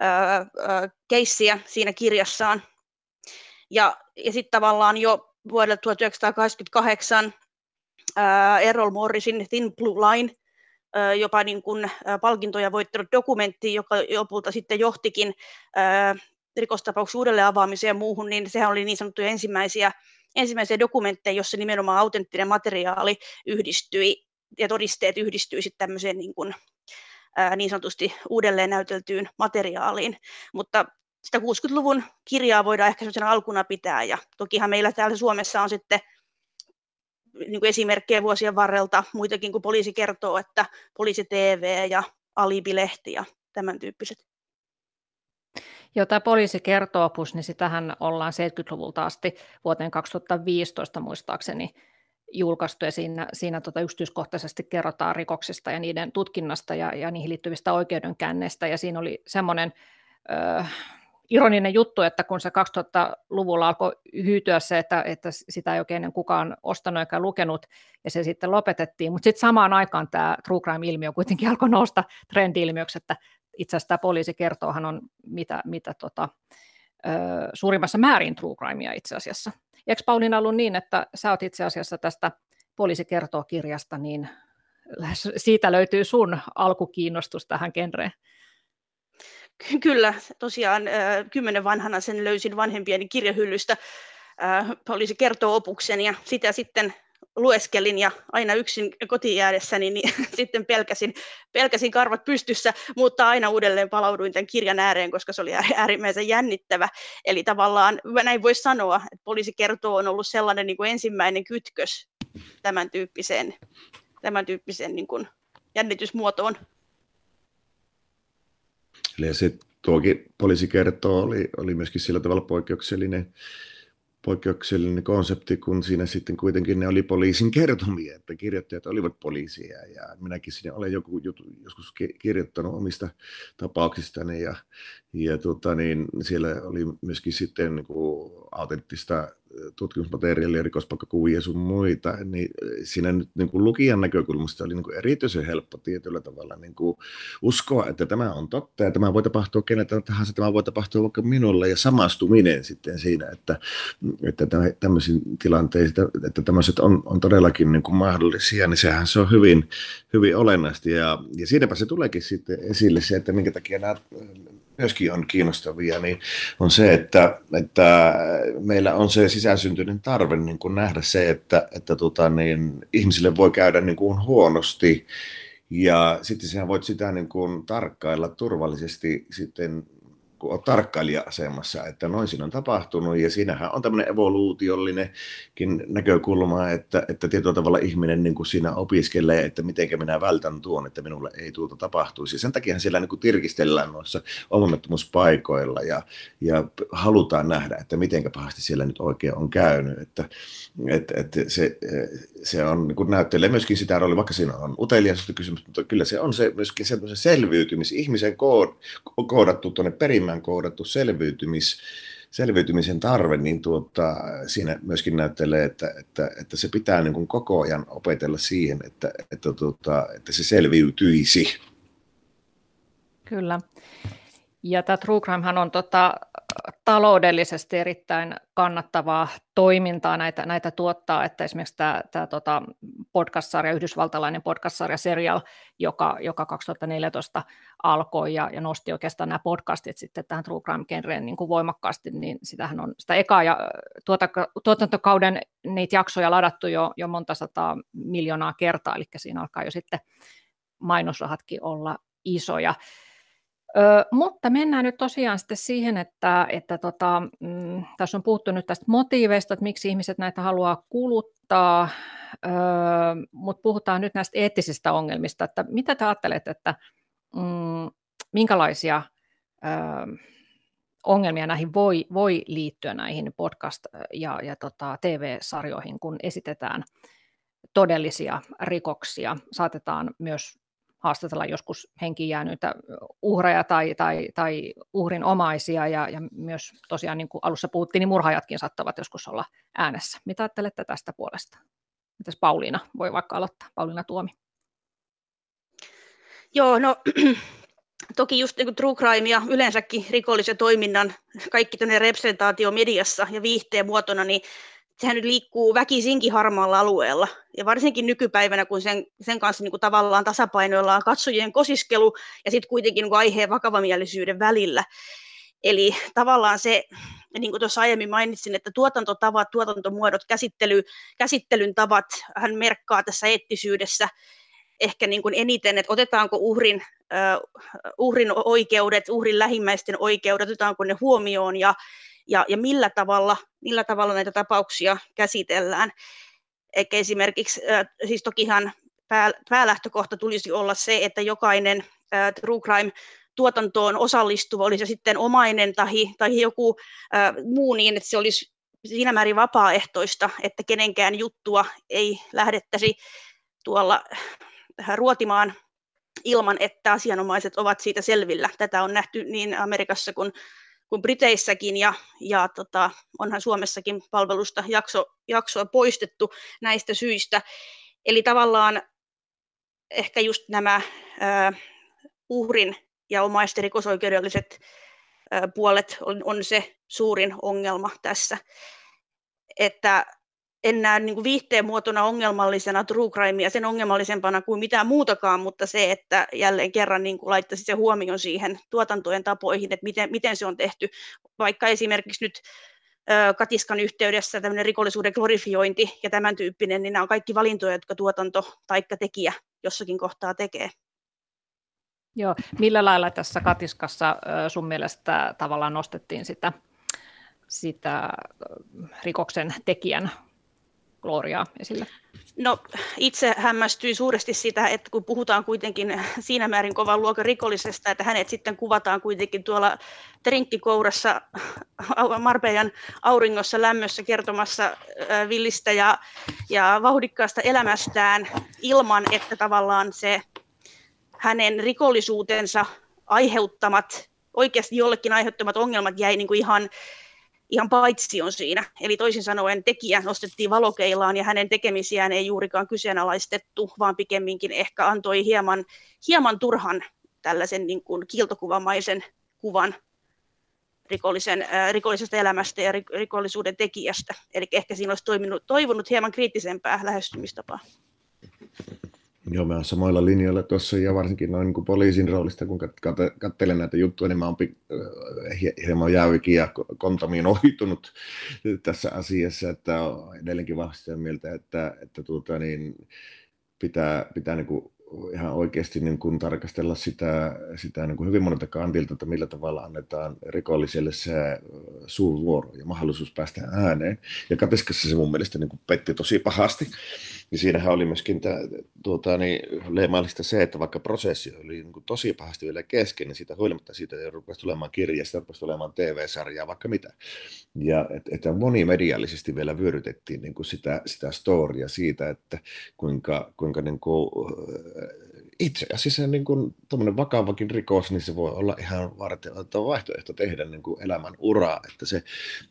äh, äh, keissiä siinä kirjassaan. Ja, ja sitten tavallaan jo vuodelta 1988 äh, Errol Morrisin Thin Blue Line jopa niin kuin palkintoja voittanut dokumentti, joka lopulta sitten johtikin rikostapauksen uudelleen avaamiseen ja muuhun, niin sehän oli niin sanottuja ensimmäisiä, ensimmäisiä dokumentteja, jossa nimenomaan autenttinen materiaali yhdistyi ja todisteet yhdistyi sitten tämmöiseen niin, kuin, niin sanotusti uudelleen näyteltyyn materiaaliin. Mutta sitä 60-luvun kirjaa voidaan ehkä sellaisena alkuna pitää, ja tokihan meillä täällä Suomessa on sitten niin kuin esimerkkejä vuosien varrelta, muitakin kuin poliisi kertoo, että poliisi TV ja Alibi-lehti ja tämän tyyppiset. Joo, tämä poliisi kertoo opus, niin sitähän ollaan 70-luvulta asti vuoteen 2015 muistaakseni julkaistu ja siinä, siinä tota yksityiskohtaisesti kerrotaan rikoksista ja niiden tutkinnasta ja, ja niihin liittyvistä oikeudenkäänneistä ja siinä oli semmoinen ironinen juttu, että kun se 2000-luvulla alkoi hyytyä se, että, että sitä ei oikein kukaan ostanut eikä lukenut, ja se sitten lopetettiin, mutta sitten samaan aikaan tämä true crime-ilmiö kuitenkin alkoi nousta trendi-ilmiöksi, että itse asiassa tämä poliisi kertoohan on mitä, mitä tota, ö, suurimmassa määrin true crimea itse asiassa. Eikö Pauliina ollut niin, että sä oot itse asiassa tästä poliisi kertoo kirjasta, niin siitä löytyy sun alkukiinnostus tähän genreen? Kyllä, tosiaan kymmenen vanhana sen löysin vanhempieni kirjahyllystä. Poliisi kertoo opuksen ja sitä sitten lueskelin ja aina yksin kotiin jäädessäni, niin sitten pelkäsin, pelkäsin karvat pystyssä, mutta aina uudelleen palauduin tämän kirjan ääreen, koska se oli äärimmäisen jännittävä. Eli tavallaan näin voisi sanoa, että poliisi kertoo on ollut sellainen niin kuin ensimmäinen kytkös tämän tyyppiseen, tämän tyyppiseen niin kuin jännitysmuotoon. Eli se tuokin poliisi kertoo oli, oli myöskin sillä tavalla poikkeuksellinen, poikkeuksellinen konsepti, kun siinä sitten kuitenkin ne oli poliisin kertomia, että kirjoittajat olivat poliisia. Ja minäkin sinne olen joku jutu, joskus kirjoittanut omista tapauksistani ja, ja tuota, niin siellä oli myöskin sitten niin kuin autenttista tutkimusmateriaalia, rikospaikkakuvia sun muita, niin siinä nyt niin kuin lukijan näkökulmasta oli niin kuin erityisen helppo tietyllä tavalla niin kuin uskoa, että tämä on totta ja tämä voi tapahtua keneltä tahansa, tämä voi tapahtua vaikka minulle. Ja samastuminen sitten siinä, että, että tämmöisiin tilanteisiin, että tämmöiset on, on todellakin niin kuin mahdollisia, niin sehän se on hyvin, hyvin olennaista. Ja, ja siinäpä se tuleekin sitten esille se, että minkä takia nämä myöskin on kiinnostavia, niin on se, että, että meillä on se sisäsyntyinen tarve niin kuin nähdä se, että, että tota, niin, ihmisille voi käydä niin kuin huonosti, ja sitten sinä voit sitä niin kuin tarkkailla turvallisesti sitten kun olet tarkkailija-asemassa, että noin siinä on tapahtunut, ja siinähän on tämmöinen evoluutiollinenkin näkökulma, että, että tietyllä tavalla ihminen niin kuin siinä opiskelee, että miten minä vältän tuon, että minulle ei tuota tapahtuisi. Sen takia siellä niin kuin tirkistellään noissa onnettomuuspaikoilla, ja, ja halutaan nähdä, että miten pahasti siellä nyt oikein on käynyt, että, että, että se, se on, niin kuin näyttelee myöskin sitä roolia, vaikka siinä on uteliaisuutta kysymys, mutta kyllä se on se myöskin semmoisen selviytymis, ihmisen kood, koodattu tuonne perimmäiseen perimään koodattu selviytymis, selviytymisen tarve, niin tuota, siinä myöskin näyttelee, että, että, että se pitää niin kuin koko ajan opetella siihen, että, että, tuota, että se selviytyisi. Kyllä. Ja tämä True Crimehan on tota, taloudellisesti erittäin kannattavaa toimintaa näitä, näitä tuottaa, että esimerkiksi tämä, tämä tota podcast-sarja, yhdysvaltalainen podcast-sarja Serial, joka, joka 2014 alkoi ja, ja nosti oikeastaan nämä podcastit sitten tähän True Crime-genreen niin kuin voimakkaasti, niin sitähän on sitä ekaa ja tuota, tuotantokauden niitä jaksoja ladattu jo, jo monta sataa miljoonaa kertaa, eli siinä alkaa jo sitten mainosrahatkin olla isoja. Ö, mutta mennään nyt tosiaan sitten siihen, että, että tota, mm, tässä on puhuttu nyt tästä motiiveista, että miksi ihmiset näitä haluaa kuluttaa, ö, mutta puhutaan nyt näistä eettisistä ongelmista, että mitä te ajattelette, että mm, minkälaisia ö, ongelmia näihin voi, voi liittyä näihin podcast- ja, ja tota, TV-sarjoihin, kun esitetään todellisia rikoksia, saatetaan myös haastatella joskus henkiin jäänyitä uhreja tai, tai, tai uhrin omaisia ja, ja myös tosiaan niin kuin alussa puhuttiin, niin murhaajatkin saattavat joskus olla äänessä. Mitä ajattelette tästä puolesta? Mitäs Pauliina voi vaikka aloittaa? Pauliina Tuomi. Joo, no toki just niin true crime ja yleensäkin rikollisen toiminnan kaikki tämmöinen representaatio mediassa ja viihteen muotona, niin sehän nyt liikkuu väkisinkin harmaalla alueella. Ja varsinkin nykypäivänä, kun sen, sen kanssa niin kuin tavallaan tasapainoillaan katsojien kosiskelu ja sitten kuitenkin niin kuin aiheen vakavamielisyyden välillä. Eli tavallaan se, niin kuin tuossa aiemmin mainitsin, että tuotantotavat, tuotantomuodot, käsittely, käsittelyn tavat, hän merkkaa tässä eettisyydessä ehkä niin kuin eniten, että otetaanko uhrin, uh, uhrin oikeudet, uhrin lähimmäisten oikeudet, otetaanko ne huomioon ja, ja, ja millä, tavalla, millä tavalla näitä tapauksia käsitellään. Eikä esimerkiksi, siis tokihan pää, päälähtökohta tulisi olla se, että jokainen äh, true crime tuotantoon osallistuva, olisi se sitten omainen tai, tai joku äh, muu niin, että se olisi siinä määrin vapaaehtoista, että kenenkään juttua ei lähdettäisi tuolla ruotimaan ilman, että asianomaiset ovat siitä selvillä. Tätä on nähty niin Amerikassa kuin kuin Briteissäkin ja, ja tota, onhan Suomessakin palvelusta jakso, jaksoa poistettu näistä syistä. Eli tavallaan ehkä just nämä ää, uhrin ja omaisten rikosoikeudelliset ää, puolet on, on se suurin ongelma tässä. Että en näe niin kuin viihteen muotona ongelmallisena true crimea sen ongelmallisempana kuin mitään muutakaan, mutta se, että jälleen kerran niin kuin laittaisi se huomioon siihen tuotantojen tapoihin, että miten, miten se on tehty. Vaikka esimerkiksi nyt Katiskan yhteydessä tämmöinen rikollisuuden glorifiointi ja tämän tyyppinen, niin nämä on kaikki valintoja, jotka tuotanto tai tekijä jossakin kohtaa tekee. Joo, millä lailla tässä Katiskassa sun mielestä tavallaan nostettiin sitä, sitä rikoksen tekijän Gloriaa esille? No itse hämmästyi suuresti sitä, että kun puhutaan kuitenkin siinä määrin kovan luokan rikollisesta, että hänet sitten kuvataan kuitenkin tuolla trinkkikourassa Marbejan auringossa lämmössä kertomassa villistä ja, ja vauhdikkaasta elämästään ilman, että tavallaan se hänen rikollisuutensa aiheuttamat, oikeasti jollekin aiheuttamat ongelmat jäi niin kuin ihan ihan paitsi on siinä. Eli toisin sanoen tekijä nostettiin valokeilaan ja hänen tekemisiään ei juurikaan kyseenalaistettu, vaan pikemminkin ehkä antoi hieman, hieman turhan tällaisen niin kuin kiiltokuvamaisen kuvan rikollisen, äh, rikollisesta elämästä ja rikollisuuden tekijästä. Eli ehkä siinä olisi toiminut, toivonut hieman kriittisempää lähestymistapaa. Joo, mä olen samoilla linjoilla tuossa ja varsinkin noin niin poliisin roolista, kun kat- katselen näitä juttuja, niin mä oon hieman jäävikin ja kontaminoitunut tässä asiassa, että on edelleenkin vahvasti mieltä, että, että tuota, niin pitää, pitää niin kuin ihan oikeasti niin kuin tarkastella sitä, sitä niin kuin hyvin monelta kantilta, että millä tavalla annetaan rikolliselle se vuoro ja mahdollisuus päästä ääneen. Ja Kateskassa se mun mielestä niin kuin petti tosi pahasti. Ja siinähän oli myöskin tämä, tuota, niin, leimallista se, että vaikka prosessi oli niin kuin tosi pahasti vielä kesken, niin siitä huolimatta siitä että rupesi tulemaan kirja, sitä rupesi tulemaan TV-sarjaa, vaikka mitä. Ja että et monimediallisesti vielä vyörytettiin niin kuin sitä, sitä storia siitä, että kuinka, kuinka niin kuin, itse asiassa niin kuin, vakavakin rikos, niin se voi olla ihan varten vaihtoehto tehdä niin kuin elämän uraa, että, se,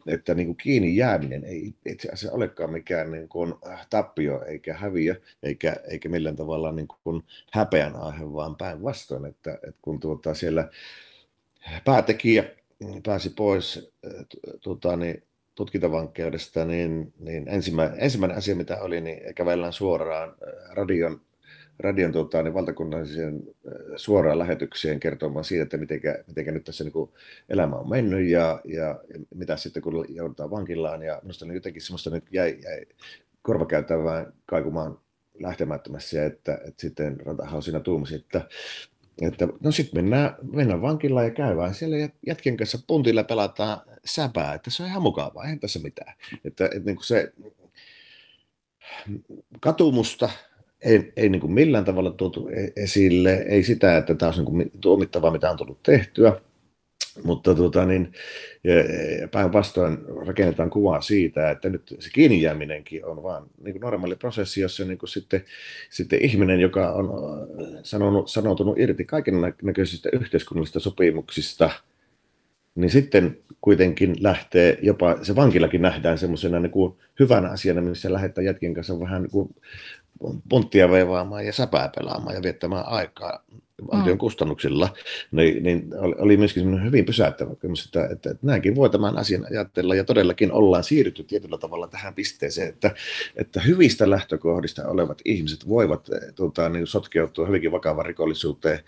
että niin kuin kiinni jääminen ei itse asiassa olekaan mikään niin kuin tappio eikä häviö, eikä, eikä millään tavalla niin kuin häpeän aihe, vaan päinvastoin, että, että kun tuota, siellä päätekijä pääsi pois tuota, niin tutkintavankeudesta, niin, niin ensimmäinen, ensimmäinen asia, mitä oli, niin kävellään suoraan radion radion tuota, niin valtakunnallisen suoraan lähetykseen kertomaan siitä, että mitenkä, mitenkä nyt tässä niin kuin elämä on mennyt ja, ja, ja mitä sitten kun joudutaan vankilaan. Ja minusta niin jotenkin semmoista nyt jäi, jäi korvakäytävään kaikumaan lähtemättömässä, että, että sitten Rantahan siinä tuumasi, että, että no sitten mennään, mennään vankilaan ja käydään siellä jätkien kanssa puntilla pelataan säpää, että se on ihan mukavaa, eihän tässä mitään. Että, että niin kuin se katumusta ei, ei niin kuin millään tavalla tuotu e-, esille, ei sitä, että tämä olisi niin kuin tuomittavaa, mitä on tullut tehtyä, mutta tuota, niin, päinvastoin rakennetaan kuvaa siitä, että nyt se kiinni jääminenkin on vaan niin kuin normaali prosessi, jossa niin kuin sitten, sitten ihminen, joka on sanonut, sanoutunut irti kaiken näköisistä yhteiskunnallisista sopimuksista, niin sitten kuitenkin lähtee, jopa se vankilakin nähdään semmoisena niin kuin hyvänä asiana, missä lähdetään jätkien kanssa vähän niin kuin punttia veivaamaan ja säpää pelaamaan ja viettämään aikaa valtion mm. kustannuksilla, niin, niin oli myöskin hyvin pysäyttävä, että, että, että näinkin voi tämän asian ajatella, ja todellakin ollaan siirrytty tietyllä tavalla tähän pisteeseen, että, että hyvistä lähtökohdista olevat ihmiset voivat tuota, niin sotkeutua hyvinkin vakavaan rikollisuuteen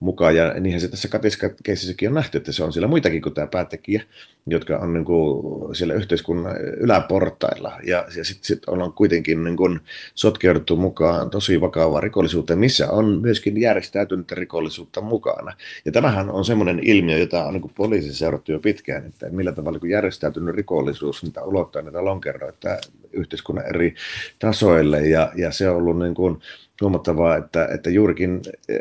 mukaan, ja niinhän se tässä katiskakeississäkin on nähty, että se on siellä muitakin kuin tämä päätekijä, jotka on niin kuin siellä yhteiskunnan yläportailla, ja, ja sitten sit ollaan kuitenkin niin kuin sotkeuduttu mukaan tosi vakavaan rikollisuuteen, missä on myöskin järjestäytynyttä rikollisuutta mukana. Ja tämähän on semmoinen ilmiö, jota on niin poliisissa seurattu jo pitkään, että millä tavalla kun järjestäytynyt rikollisuus, mitä ulottaa näitä lonkeroita yhteiskunnan eri tasoille, ja, ja se on ollut niin kuin huomattavaa, että, että juurikin eh,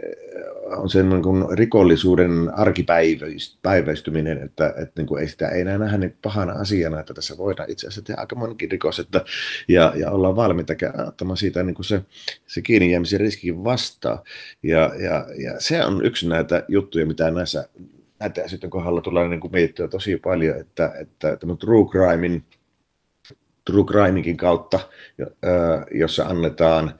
on sen niin kuin rikollisuuden arkipäiväistyminen, että, että niin kuin ei sitä ei enää nähdä niin pahana asiana, että tässä voidaan itse asiassa tehdä aika monenkin rikos, että, ja, ja ollaan valmiita ottamaan siitä niin kuin se, se kiinni jäämisen riskikin vastaan. Ja, ja, ja se on yksi näitä juttuja, mitä näissä näitä asioiden kohdalla tulee niin kuin mietittyä tosi paljon, että, että tämä true crimein, true kautta, jossa annetaan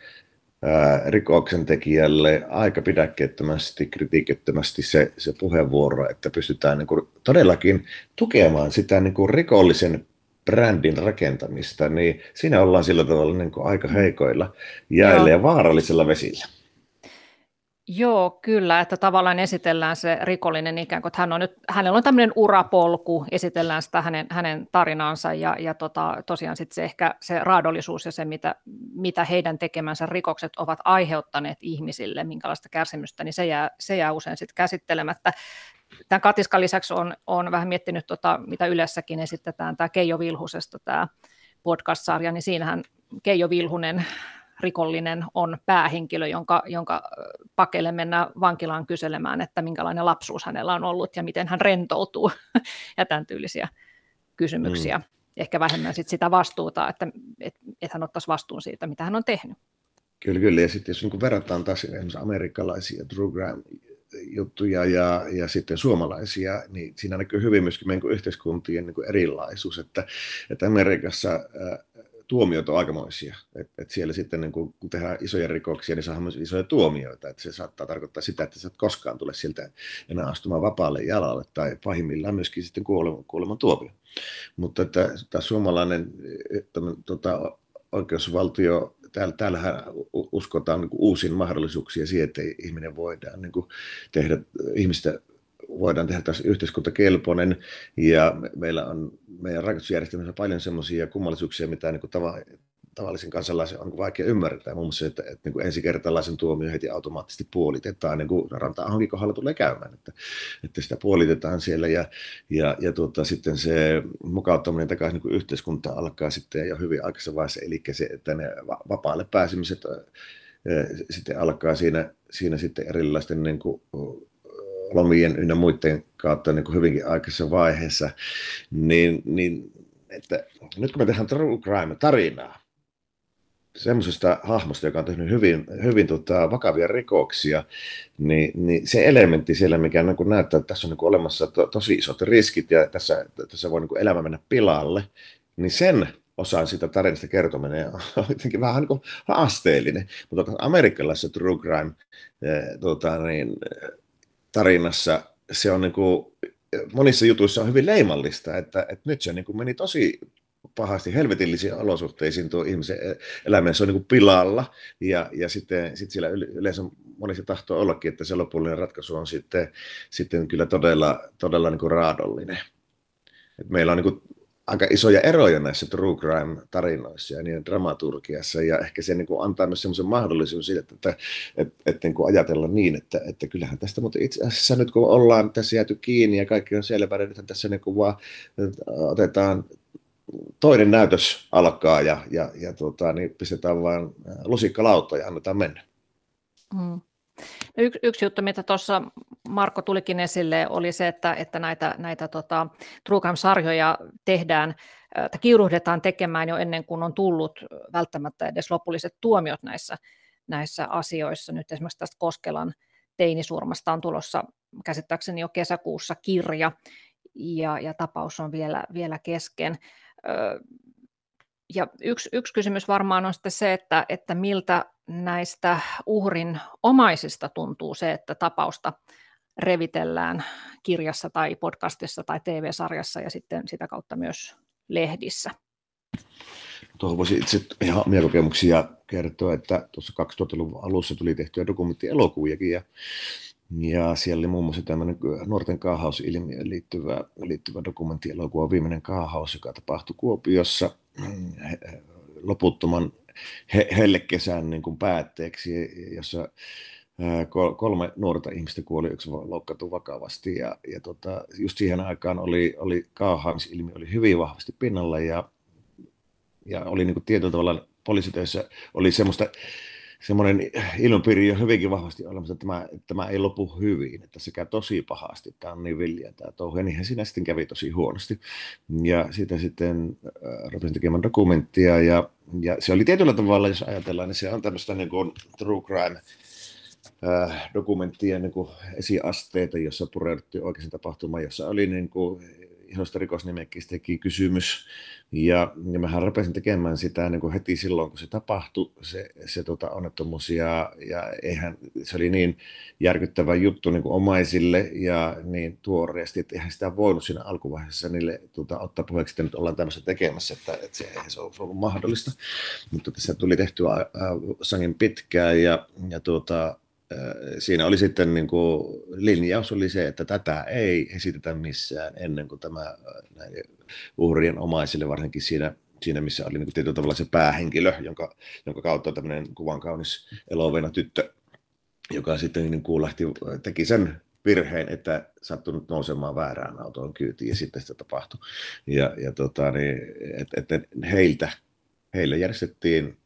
rikoksen tekijälle aika pidäkkeettömästi, kritiikettömästi se, se puheenvuoro, että pystytään niin kuin todellakin tukemaan sitä niin kuin rikollisen brändin rakentamista, niin siinä ollaan sillä tavalla niin kuin aika heikoilla jäillä ja vaarallisilla vesillä. Joo, kyllä, että tavallaan esitellään se rikollinen ikään kuin, että hän on nyt, hänellä on tämmöinen urapolku, esitellään sitä hänen, hänen tarinaansa ja, ja tota, tosiaan sitten se ehkä se raadollisuus ja se, mitä, mitä heidän tekemänsä rikokset ovat aiheuttaneet ihmisille, minkälaista kärsimystä, niin se jää, se jää usein sitten käsittelemättä. Tämän katiskan lisäksi on, on vähän miettinyt, tota, mitä Ylessäkin esitetään, tämä Keijo Vilhusesta tämä podcast-sarja, niin siinähän Keijo Vilhunen rikollinen on päähenkilö, jonka, jonka pakelle mennään vankilaan kyselemään, että minkälainen lapsuus hänellä on ollut ja miten hän rentoutuu ja tämän tyylisiä kysymyksiä. Mm. Ehkä vähemmän sit sitä vastuuta, että et, et hän ottaisi vastuun siitä, mitä hän on tehnyt. Kyllä, kyllä. Ja sitten jos niin verrataan taas esimerkiksi amerikkalaisia true crime juttuja ja, ja sitten suomalaisia, niin siinä näkyy hyvin myöskin meidän yhteiskuntien niin erilaisuus, että, että Amerikassa tuomiot on aikamoisia. Et, et siellä sitten niin kun, tehdään isoja rikoksia, niin saadaan myös isoja tuomioita. Et se saattaa tarkoittaa sitä, että sä et koskaan tule sieltä enää astumaan vapaalle jalalle tai pahimmillaan myöskin sitten kuoleman, kuoleman tuomio. Mutta että tämä suomalainen tota, oikeusvaltio, täällä, täällähän uskotaan niin uusiin mahdollisuuksia siihen, että ihminen voidaan niin tehdä ihmistä voidaan tehdä tässä yhteiskuntakelpoinen. Ja meillä on meidän rakennusjärjestelmässä paljon semmoisia kummallisuuksia, mitä niin kuin tava, tavallisen kansalaisen on vaikea ymmärtää. Muun muassa, että, että niin kuin ensikertalaisen tuomio heti automaattisesti puolitetaan, niin kuin ranta kohdalla tulee käymään, että, että sitä puolitetaan siellä. Ja, ja, ja tuota, sitten se mukauttaminen takaisin niin kuin yhteiskunta alkaa sitten jo hyvin aikaisessa vaiheessa, eli se, että ne vapaalle pääsemiset sitten alkaa siinä, siinä sitten erilaisten niin kuin, lomien ynnä muiden kautta niin kuin hyvinkin aikaisessa vaiheessa, niin, niin että nyt kun me tehdään true crime-tarinaa, semmoisesta hahmosta, joka on tehnyt hyvin, hyvin tota, vakavia rikoksia, niin, niin se elementti siellä, mikä niin kuin näyttää, että tässä on niin kuin olemassa to, tosi isot riskit ja tässä, tässä voi niin kuin elämä mennä pilalle, niin sen osaan sitä tarinasta kertominen on jotenkin vähän niin kuin haasteellinen. Mutta amerikkalaisessa true crime tota, niin, tarinassa se on niin kuin, monissa jutuissa on hyvin leimallista, että, että nyt se niin kuin meni tosi pahasti helvetillisiin olosuhteisiin tuo ihmisen elämä, se on niin kuin pilalla ja, ja sitten sit siellä yleensä monissa tahtoo ollakin, että se lopullinen ratkaisu on sitten, sitten kyllä todella, todella niin kuin raadollinen. Et meillä on niin kuin aika isoja eroja näissä true crime-tarinoissa ja niiden dramaturgiassa, ja ehkä se niin kuin antaa myös semmoisen mahdollisuuden siitä, että, että, että, että niin kuin ajatella niin, että, että kyllähän tästä, mutta itse asiassa nyt kun ollaan tässä jääty kiinni ja kaikki on selvä, niin tässä niin kuin vaan otetaan toinen näytös alkaa ja, ja, ja tota, niin pistetään vain lusikka lautta ja annetaan mennä. Mm. Yksi, yksi juttu, mitä tuossa Marko tulikin esille, oli se, että, että näitä, näitä tota, True sarjoja tehdään, että kiiruhdetaan tekemään jo ennen kuin on tullut välttämättä edes lopulliset tuomiot näissä, näissä asioissa. Nyt esimerkiksi tästä Koskelan teinisurmasta on tulossa käsittääkseni jo kesäkuussa kirja, ja, ja tapaus on vielä, vielä kesken. Ja yksi, yksi kysymys varmaan on sitten se, että, että miltä näistä uhrin omaisista tuntuu se, että tapausta revitellään kirjassa tai podcastissa tai TV-sarjassa ja sitten sitä kautta myös lehdissä. Tuohon voisi itse ihan omia kokemuksia kertoa, että tuossa 2000-luvun alussa tuli tehtyä dokumenttielokuviakin ja, ja siellä oli muun muassa tämmöinen nuorten kaahausilmiöön liittyvä, liittyvä dokumenttielokuva, viimeinen kaahaus, joka tapahtui Kuopiossa loputtoman he, hellekesän niin kuin päätteeksi, jossa kolme nuorta ihmistä kuoli, yksi loukkaantui vakavasti. Ja, ja tota, just siihen aikaan oli, oli kaahaamisilmiö oli hyvin vahvasti pinnalla ja, ja oli niin kuin tietyllä tavalla poliisitöissä oli semmoista semmoinen ilmapiiri on hyvinkin vahvasti olemassa, että tämä, tämä ei lopu hyvin, että se käy tosi pahasti, tämä on niin villiä tämä touhu, ja niinhän siinä sitten kävi tosi huonosti. Ja siitä sitten äh, rupesin tekemään dokumenttia, ja, ja se oli tietyllä tavalla, jos ajatellaan, niin se on tämmöistä niin kuin true crime äh, dokumenttien niin kuin esiasteita, jossa pureuduttiin oikein tapahtumaan, jossa oli niin kuin isosta rikosnimekkistäkin kysymys. Ja, ja mähän rupesin tekemään sitä niin kuin heti silloin, kun se tapahtui, se, se tota, onnettomuus. Ja, ja eihän, se oli niin järkyttävä juttu niin kuin omaisille ja niin tuoreesti, että eihän sitä voinut siinä alkuvaiheessa niille tota, ottaa puheeksi, että nyt ollaan tämmöistä tekemässä, että, että se, eihän se ollut mahdollista. Mutta tässä tuli tehtyä äh, sangen pitkään ja, ja tuota, siinä oli sitten niin kuin, linjaus oli se, että tätä ei esitetä missään ennen kuin tämä uhrien omaisille, varsinkin siinä, siinä missä oli niin tietyllä tavalla se päähenkilö, jonka, jonka kautta tämmöinen kuvan kaunis elovena tyttö, joka sitten niin kuin lähti, teki sen virheen, että sattunut nousemaan väärään autoon kyytiin ja sitten sitä tapahtui. Ja, ja tota, niin, että et heiltä, heille järjestettiin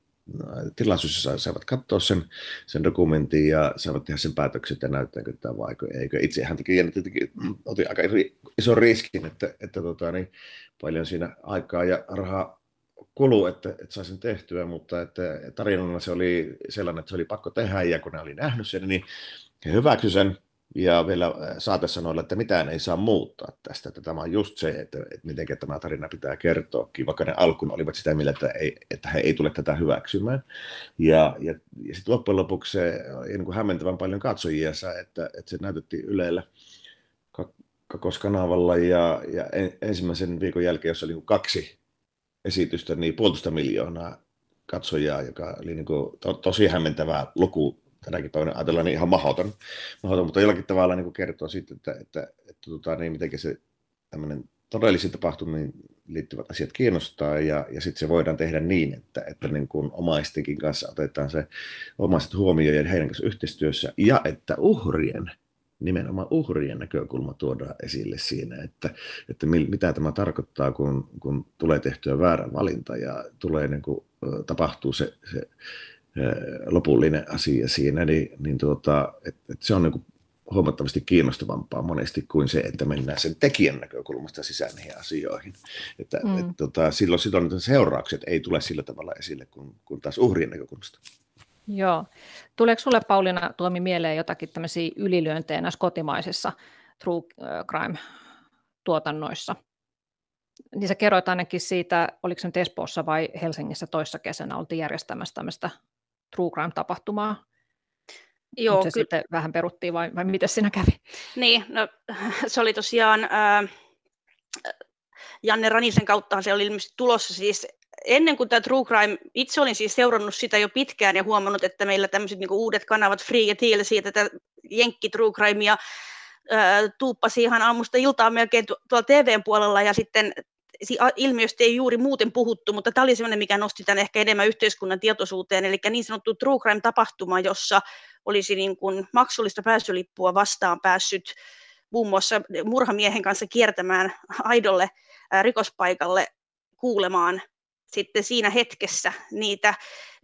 tilaisuus, jossa saavat katsoa sen, sen dokumentin ja saavat tehdä sen päätöksen, että näyttääkö tämä vai eikö. Itse hän teki, teki otin aika ison riskin, että, että tota, niin paljon siinä aikaa ja rahaa kuluu, että, että saisin tehtyä, mutta että tarinana se oli sellainen, että se oli pakko tehdä ja kun ne oli nähnyt sen, niin he hyväksy sen ja vielä saatesanoilla, että mitään ei saa muuttaa tästä, että tämä on just se, että, että miten tämä tarina pitää kertoakin, vaikka ne alkuun olivat sitä mieltä, että, ei, että he ei tule tätä hyväksymään. Ja, ja, ja sitten loppujen lopuksi se niin kuin hämmentävän paljon katsojia, että, että se näytettiin Ylellä kakoskanavalla ja, ja ensimmäisen viikon jälkeen, jossa oli niin kaksi esitystä, niin puolitoista miljoonaa katsojaa, joka oli niin kuin to, tosi hämmentävää luku tänäkin päivänä ajatellaan niin ihan mahdoton, mahdoton mutta jollakin tavalla niin kertoo siitä, että, että, että, että tota, niin miten se tämmöinen todellisiin tapahtumiin liittyvät asiat kiinnostaa ja, ja sitten se voidaan tehdä niin, että, että niin kuin omaistenkin kanssa otetaan se omaiset huomioon ja heidän kanssa yhteistyössä ja että uhrien nimenomaan uhrien näkökulma tuodaan esille siinä, että, että mitä tämä tarkoittaa, kun, kun tulee tehtyä väärä valinta ja tulee niin kuin, tapahtuu se, se lopullinen asia siinä, niin, niin tuota, et, et se on niin huomattavasti kiinnostavampaa monesti kuin se, että mennään sen tekijän näkökulmasta sisään niihin asioihin. Että, mm. et, tota, silloin, silloin seuraukset ei tule sillä tavalla esille kuin, kuin taas uhrien näkökulmasta. Joo. Tuleeko sinulle Pauliina Tuomi mieleen jotakin tämmöisiä ylilyöntejä näissä kotimaisissa true crime-tuotannoissa? Niin sä kerroit ainakin siitä, oliko se nyt Espoossa vai Helsingissä toissa kesänä oltiin järjestämässä tämmöistä true crime-tapahtumaa. Joo, Mutta se ky- sitten vähän peruttiin vai, vai miten siinä kävi? Niin, no, se oli tosiaan... Äh, Janne Ranisen kauttahan se oli ilmeisesti tulossa siis ennen kuin tämä True Crime, itse olin siis seurannut sitä jo pitkään ja huomannut, että meillä tämmöiset niin uudet kanavat, Free ja TLC, tätä Jenkki True Crimea, tuuppasi ihan aamusta iltaa melkein tuolla TVn puolella ja sitten ilmiöstä ei juuri muuten puhuttu, mutta tämä oli sellainen, mikä nosti tämän ehkä enemmän yhteiskunnan tietoisuuteen, eli niin sanottu True Crime-tapahtuma, jossa olisi niin kuin maksullista pääsylippua vastaan päässyt muun muassa murhamiehen kanssa kiertämään aidolle rikospaikalle kuulemaan sitten siinä hetkessä niitä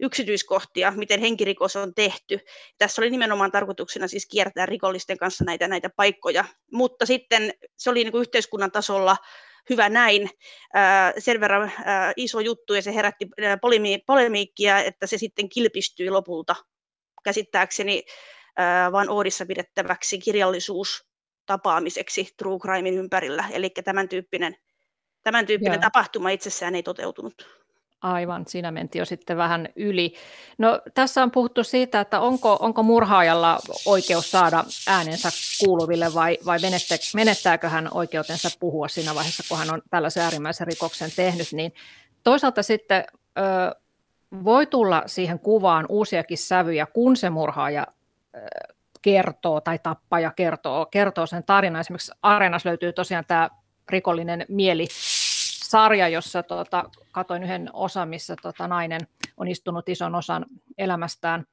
yksityiskohtia, miten henkirikos on tehty. Tässä oli nimenomaan tarkoituksena siis kiertää rikollisten kanssa näitä, näitä paikkoja, mutta sitten se oli niin kuin yhteiskunnan tasolla hyvä näin. Sen verran iso juttu ja se herätti polemiikkia, että se sitten kilpistyi lopulta käsittääkseni vain Oodissa pidettäväksi kirjallisuustapaamiseksi True Crimein ympärillä. Eli tämän tyyppinen, tämän tyyppinen tapahtuma itsessään ei toteutunut. Aivan, siinä mentiin jo sitten vähän yli. No, tässä on puhuttu siitä, että onko, onko murhaajalla oikeus saada äänensä kuuluville vai, vai menettääkö hän oikeutensa puhua siinä vaiheessa, kun hän on tällaisen äärimmäisen rikoksen tehnyt. Niin toisaalta sitten ö, voi tulla siihen kuvaan uusiakin sävyjä, kun se murhaaja ö, kertoo tai tappaja kertoo, kertoo sen tarinan. Esimerkiksi Areenassa löytyy tosiaan tämä rikollinen mieli sarja, jossa tota, katoin yhden osan, missä tota, nainen on istunut ison osan elämästään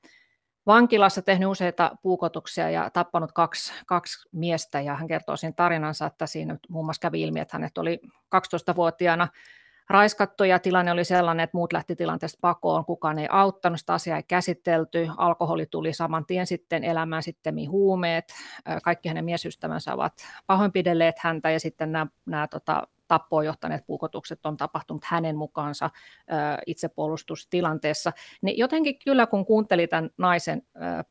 vankilassa, tehnyt useita puukotuksia ja tappanut kaksi, kaksi miestä. Ja hän kertoo siinä tarinansa, että siinä muun muassa kävi ilmi, että hänet oli 12-vuotiaana raiskattu ja tilanne oli sellainen, että muut lähti tilanteesta pakoon, kukaan ei auttanut, sitä asiaa ei käsitelty, alkoholi tuli saman tien sitten elämään, sitten huumeet, kaikki hänen miesystävänsä ovat pahoinpidelleet häntä ja sitten nämä, nämä tota, tappoon johtaneet puukotukset on tapahtunut hänen mukaansa itsepuolustustilanteessa. Niin jotenkin kyllä kun kuunteli tämän naisen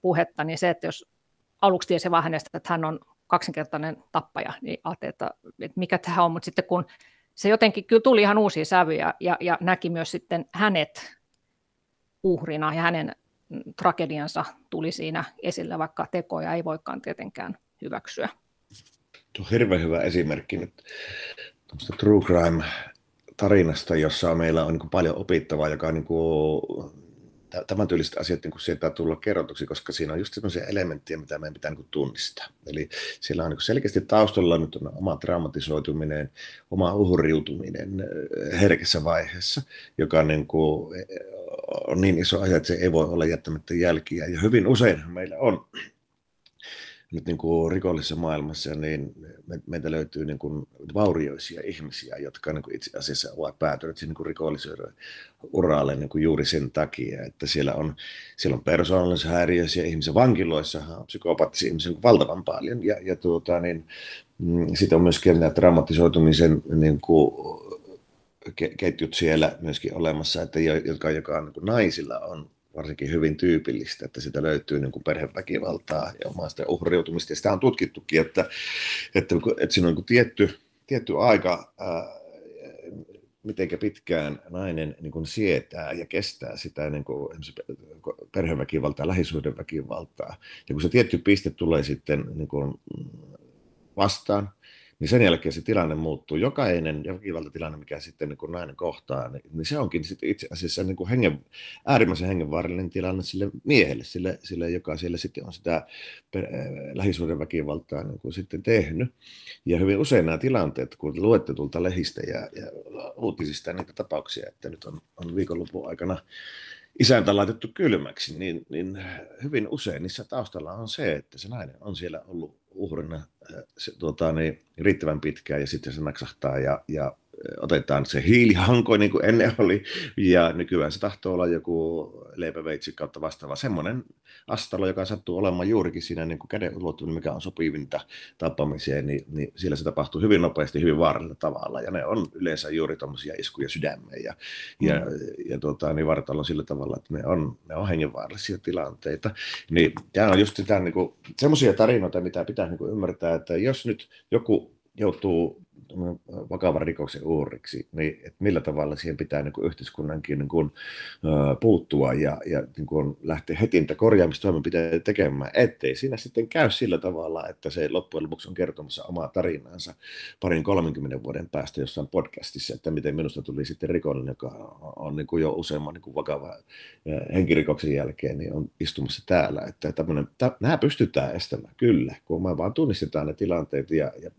puhetta, niin se, että jos aluksi tiesi vaan hänestä, että hän on kaksinkertainen tappaja, niin ajattelin, että, mikä tämä on, mutta sitten kun se jotenkin kyllä tuli ihan uusia sävyjä ja, ja näki myös sitten hänet uhrina ja hänen tragediansa tuli siinä esille, vaikka tekoja ei voikaan tietenkään hyväksyä. Tuo on hirveän hyvä esimerkki nyt true crime tarinasta, jossa meillä on niin paljon opittavaa, joka on niin kuin, tämän tyyliset asiat niin sieltä tulla kerrotuksi, koska siinä on just sellaisia elementtejä, mitä meidän pitää niin tunnistaa. Eli siellä on niin selkeästi taustalla nyt on oma traumatisoituminen, oma uhriutuminen eh, herkässä vaiheessa, joka niin kuin on niin iso asia, että se ei voi olla jättämättä jälkiä. Ja hyvin usein meillä on nyt niin kuin rikollisessa maailmassa, niin me, meiltä löytyy niin kuin vaurioisia ihmisiä, jotka niin kuin itse asiassa ovat päätyneet niin kuin rikollisuuden uralle niin kuin juuri sen takia, että siellä on, siellä on persoonallisuushäiriöisiä ihmisiä, vankiloissa on psykopaattisia ihmisiä niin valtavan paljon, ja, ja tuota, niin, mm, sitten on myöskin nämä traumatisoitumisen niin kuin, ketjut siellä myöskin olemassa, että jotka, joka on, niin kuin naisilla on varsinkin hyvin tyypillistä, että sitä löytyy niin kuin perheväkivaltaa ja omaisten uhriutumista. Ja sitä on tutkittukin, että, että, että siinä on niin tietty, tietty aika, ää, pitkään nainen niin kuin sietää ja kestää sitä niin kuin, perheväkivaltaa, lähisuhdeväkivaltaa. Ja kun se tietty piste tulee sitten niin kuin vastaan, niin sen jälkeen se tilanne muuttuu. Jokainen väkivaltatilanne, mikä sitten niin kun nainen kohtaa, niin, niin se onkin sitten itse asiassa niin kuin hengen, äärimmäisen hengenvaarallinen tilanne sille miehelle, sille, sille joka siellä sitten on sitä äh, lähisuuden väkivaltaa niin kuin sitten tehnyt. Ja hyvin usein nämä tilanteet, kun luette tulta lehistä ja, ja uutisista niitä tapauksia, että nyt on, on viikonlopun aikana isäntä laitettu kylmäksi, niin, niin hyvin usein niissä taustalla on se, että se nainen on siellä ollut uhrina se, tuota, niin, riittävän pitkään ja sitten se naksahtaa ja, ja otetaan se hiilihanko niin kuin ennen oli, ja nykyään se tahtoo olla joku leipäveitsi kautta vastaava semmoinen astalo, joka sattuu olemaan juurikin siinä niin kuin käden ulottuvuudella, mikä on sopivinta tappamiseen, niin, niin siellä se tapahtuu hyvin nopeasti, hyvin vaarallisella tavalla, ja ne on yleensä juuri tuommoisia iskuja sydämeen ja, mm. ja, ja tuota, niin vartalo sillä tavalla, että ne on, ne on hengenvaarallisia tilanteita. Niin tämä on just sitä, niin kuin, semmoisia tarinoita, mitä pitää niin kuin ymmärtää, että jos nyt joku joutuu vakavan rikoksen uhriksi, niin että millä tavalla siihen pitää niin kuin yhteiskunnankin niin kuin, uh, puuttua ja, ja niin kuin lähteä heti niitä korjaamistoimenpiteitä tekemään, ettei siinä sitten käy sillä tavalla, että se loppujen lopuksi on kertomassa omaa tarinansa parin 30 vuoden päästä jossain podcastissa, että miten minusta tuli sitten rikollinen, joka on niin kuin jo useamman niin kuin vakava henkirikoksen jälkeen, niin on istumassa täällä. Että tämmöinen, tä, nämä pystytään estämään, kyllä, kun me vaan tunnistetaan ne tilanteet ja, ja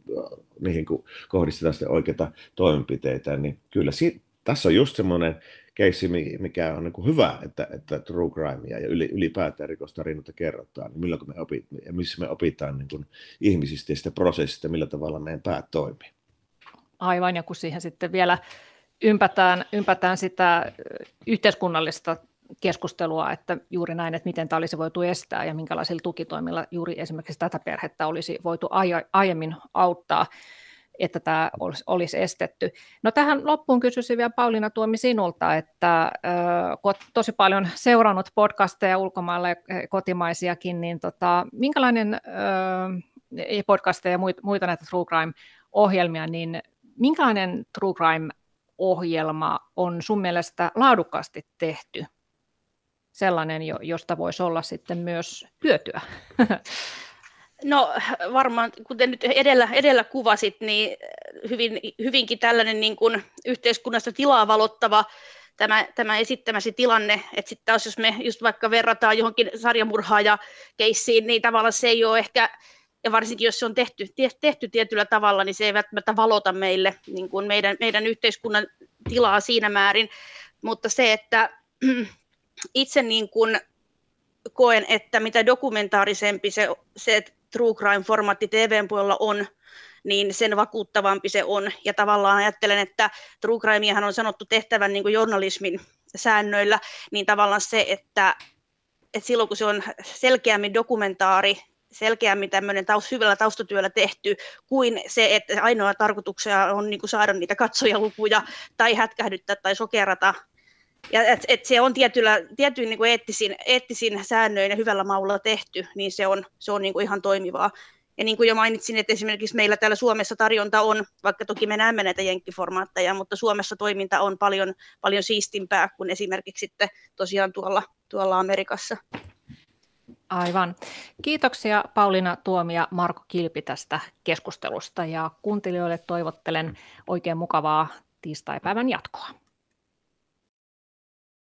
niihin kohdistetaan sitten oikeita toimenpiteitä, niin kyllä si- tässä on just semmoinen keissi, mikä on niin hyvä, että, että true crime ja ylipäätään rikostarinoita kerrotaan, niin milloin me opit, ja missä me opitaan niin kuin ihmisistä ja sitä prosessista, millä tavalla meidän päät toimii. Aivan, ja kun siihen sitten vielä ympätään, ympätään sitä yhteiskunnallista keskustelua, että juuri näin, että miten tämä olisi voitu estää ja minkälaisilla tukitoimilla juuri esimerkiksi tätä perhettä olisi voitu aiemmin auttaa, että tämä olisi estetty. No tähän loppuun kysyisin vielä Pauliina Tuomi sinulta, että kun olet tosi paljon seurannut podcasteja ulkomailla ja kotimaisiakin, niin tota, minkälainen podcasteja ja muita näitä True Crime-ohjelmia, niin minkälainen True Crime-ohjelma on sun mielestä laadukkaasti tehty? Sellainen, josta voisi olla sitten myös hyötyä? No varmaan, kuten nyt edellä, edellä kuvasit, niin hyvin, hyvinkin tällainen niin kuin yhteiskunnasta tilaa valottava tämä, tämä esittämäsi tilanne, että sitten taas jos me just vaikka verrataan johonkin sarjamurhaaja keissiin, niin tavallaan se ei ole ehkä, ja varsinkin jos se on tehty, tehty tietyllä tavalla, niin se ei välttämättä valota meille niin kuin meidän, meidän yhteiskunnan tilaa siinä määrin, mutta se, että itse niin kuin koen, että mitä dokumentaarisempi se, se true crime-formaatti TVn puolella on, niin sen vakuuttavampi se on. Ja tavallaan ajattelen, että true crimeahan on sanottu tehtävän niin kuin journalismin säännöillä, niin tavallaan se, että, että silloin kun se on selkeämmin dokumentaari, selkeämmin tämmöinen taust, hyvällä taustatyöllä tehty, kuin se, että ainoa tarkoituksena on niin kuin saada niitä katsojalukuja tai hätkähdyttää tai sokerata ja et, et se on tietyllä, tietyin niin kuin eettisin, eettisin säännöin ja hyvällä maulla tehty, niin se on, se on niin kuin ihan toimivaa. Ja niin kuin jo mainitsin, että esimerkiksi meillä täällä Suomessa tarjonta on, vaikka toki me näemme näitä jenkkiformaatteja, mutta Suomessa toiminta on paljon, paljon siistimpää kuin esimerkiksi sitten tosiaan tuolla, tuolla Amerikassa. Aivan. Kiitoksia Pauliina Tuomi ja Marko Kilpi tästä keskustelusta ja kuuntelijoille toivottelen oikein mukavaa tiistaipäivän jatkoa.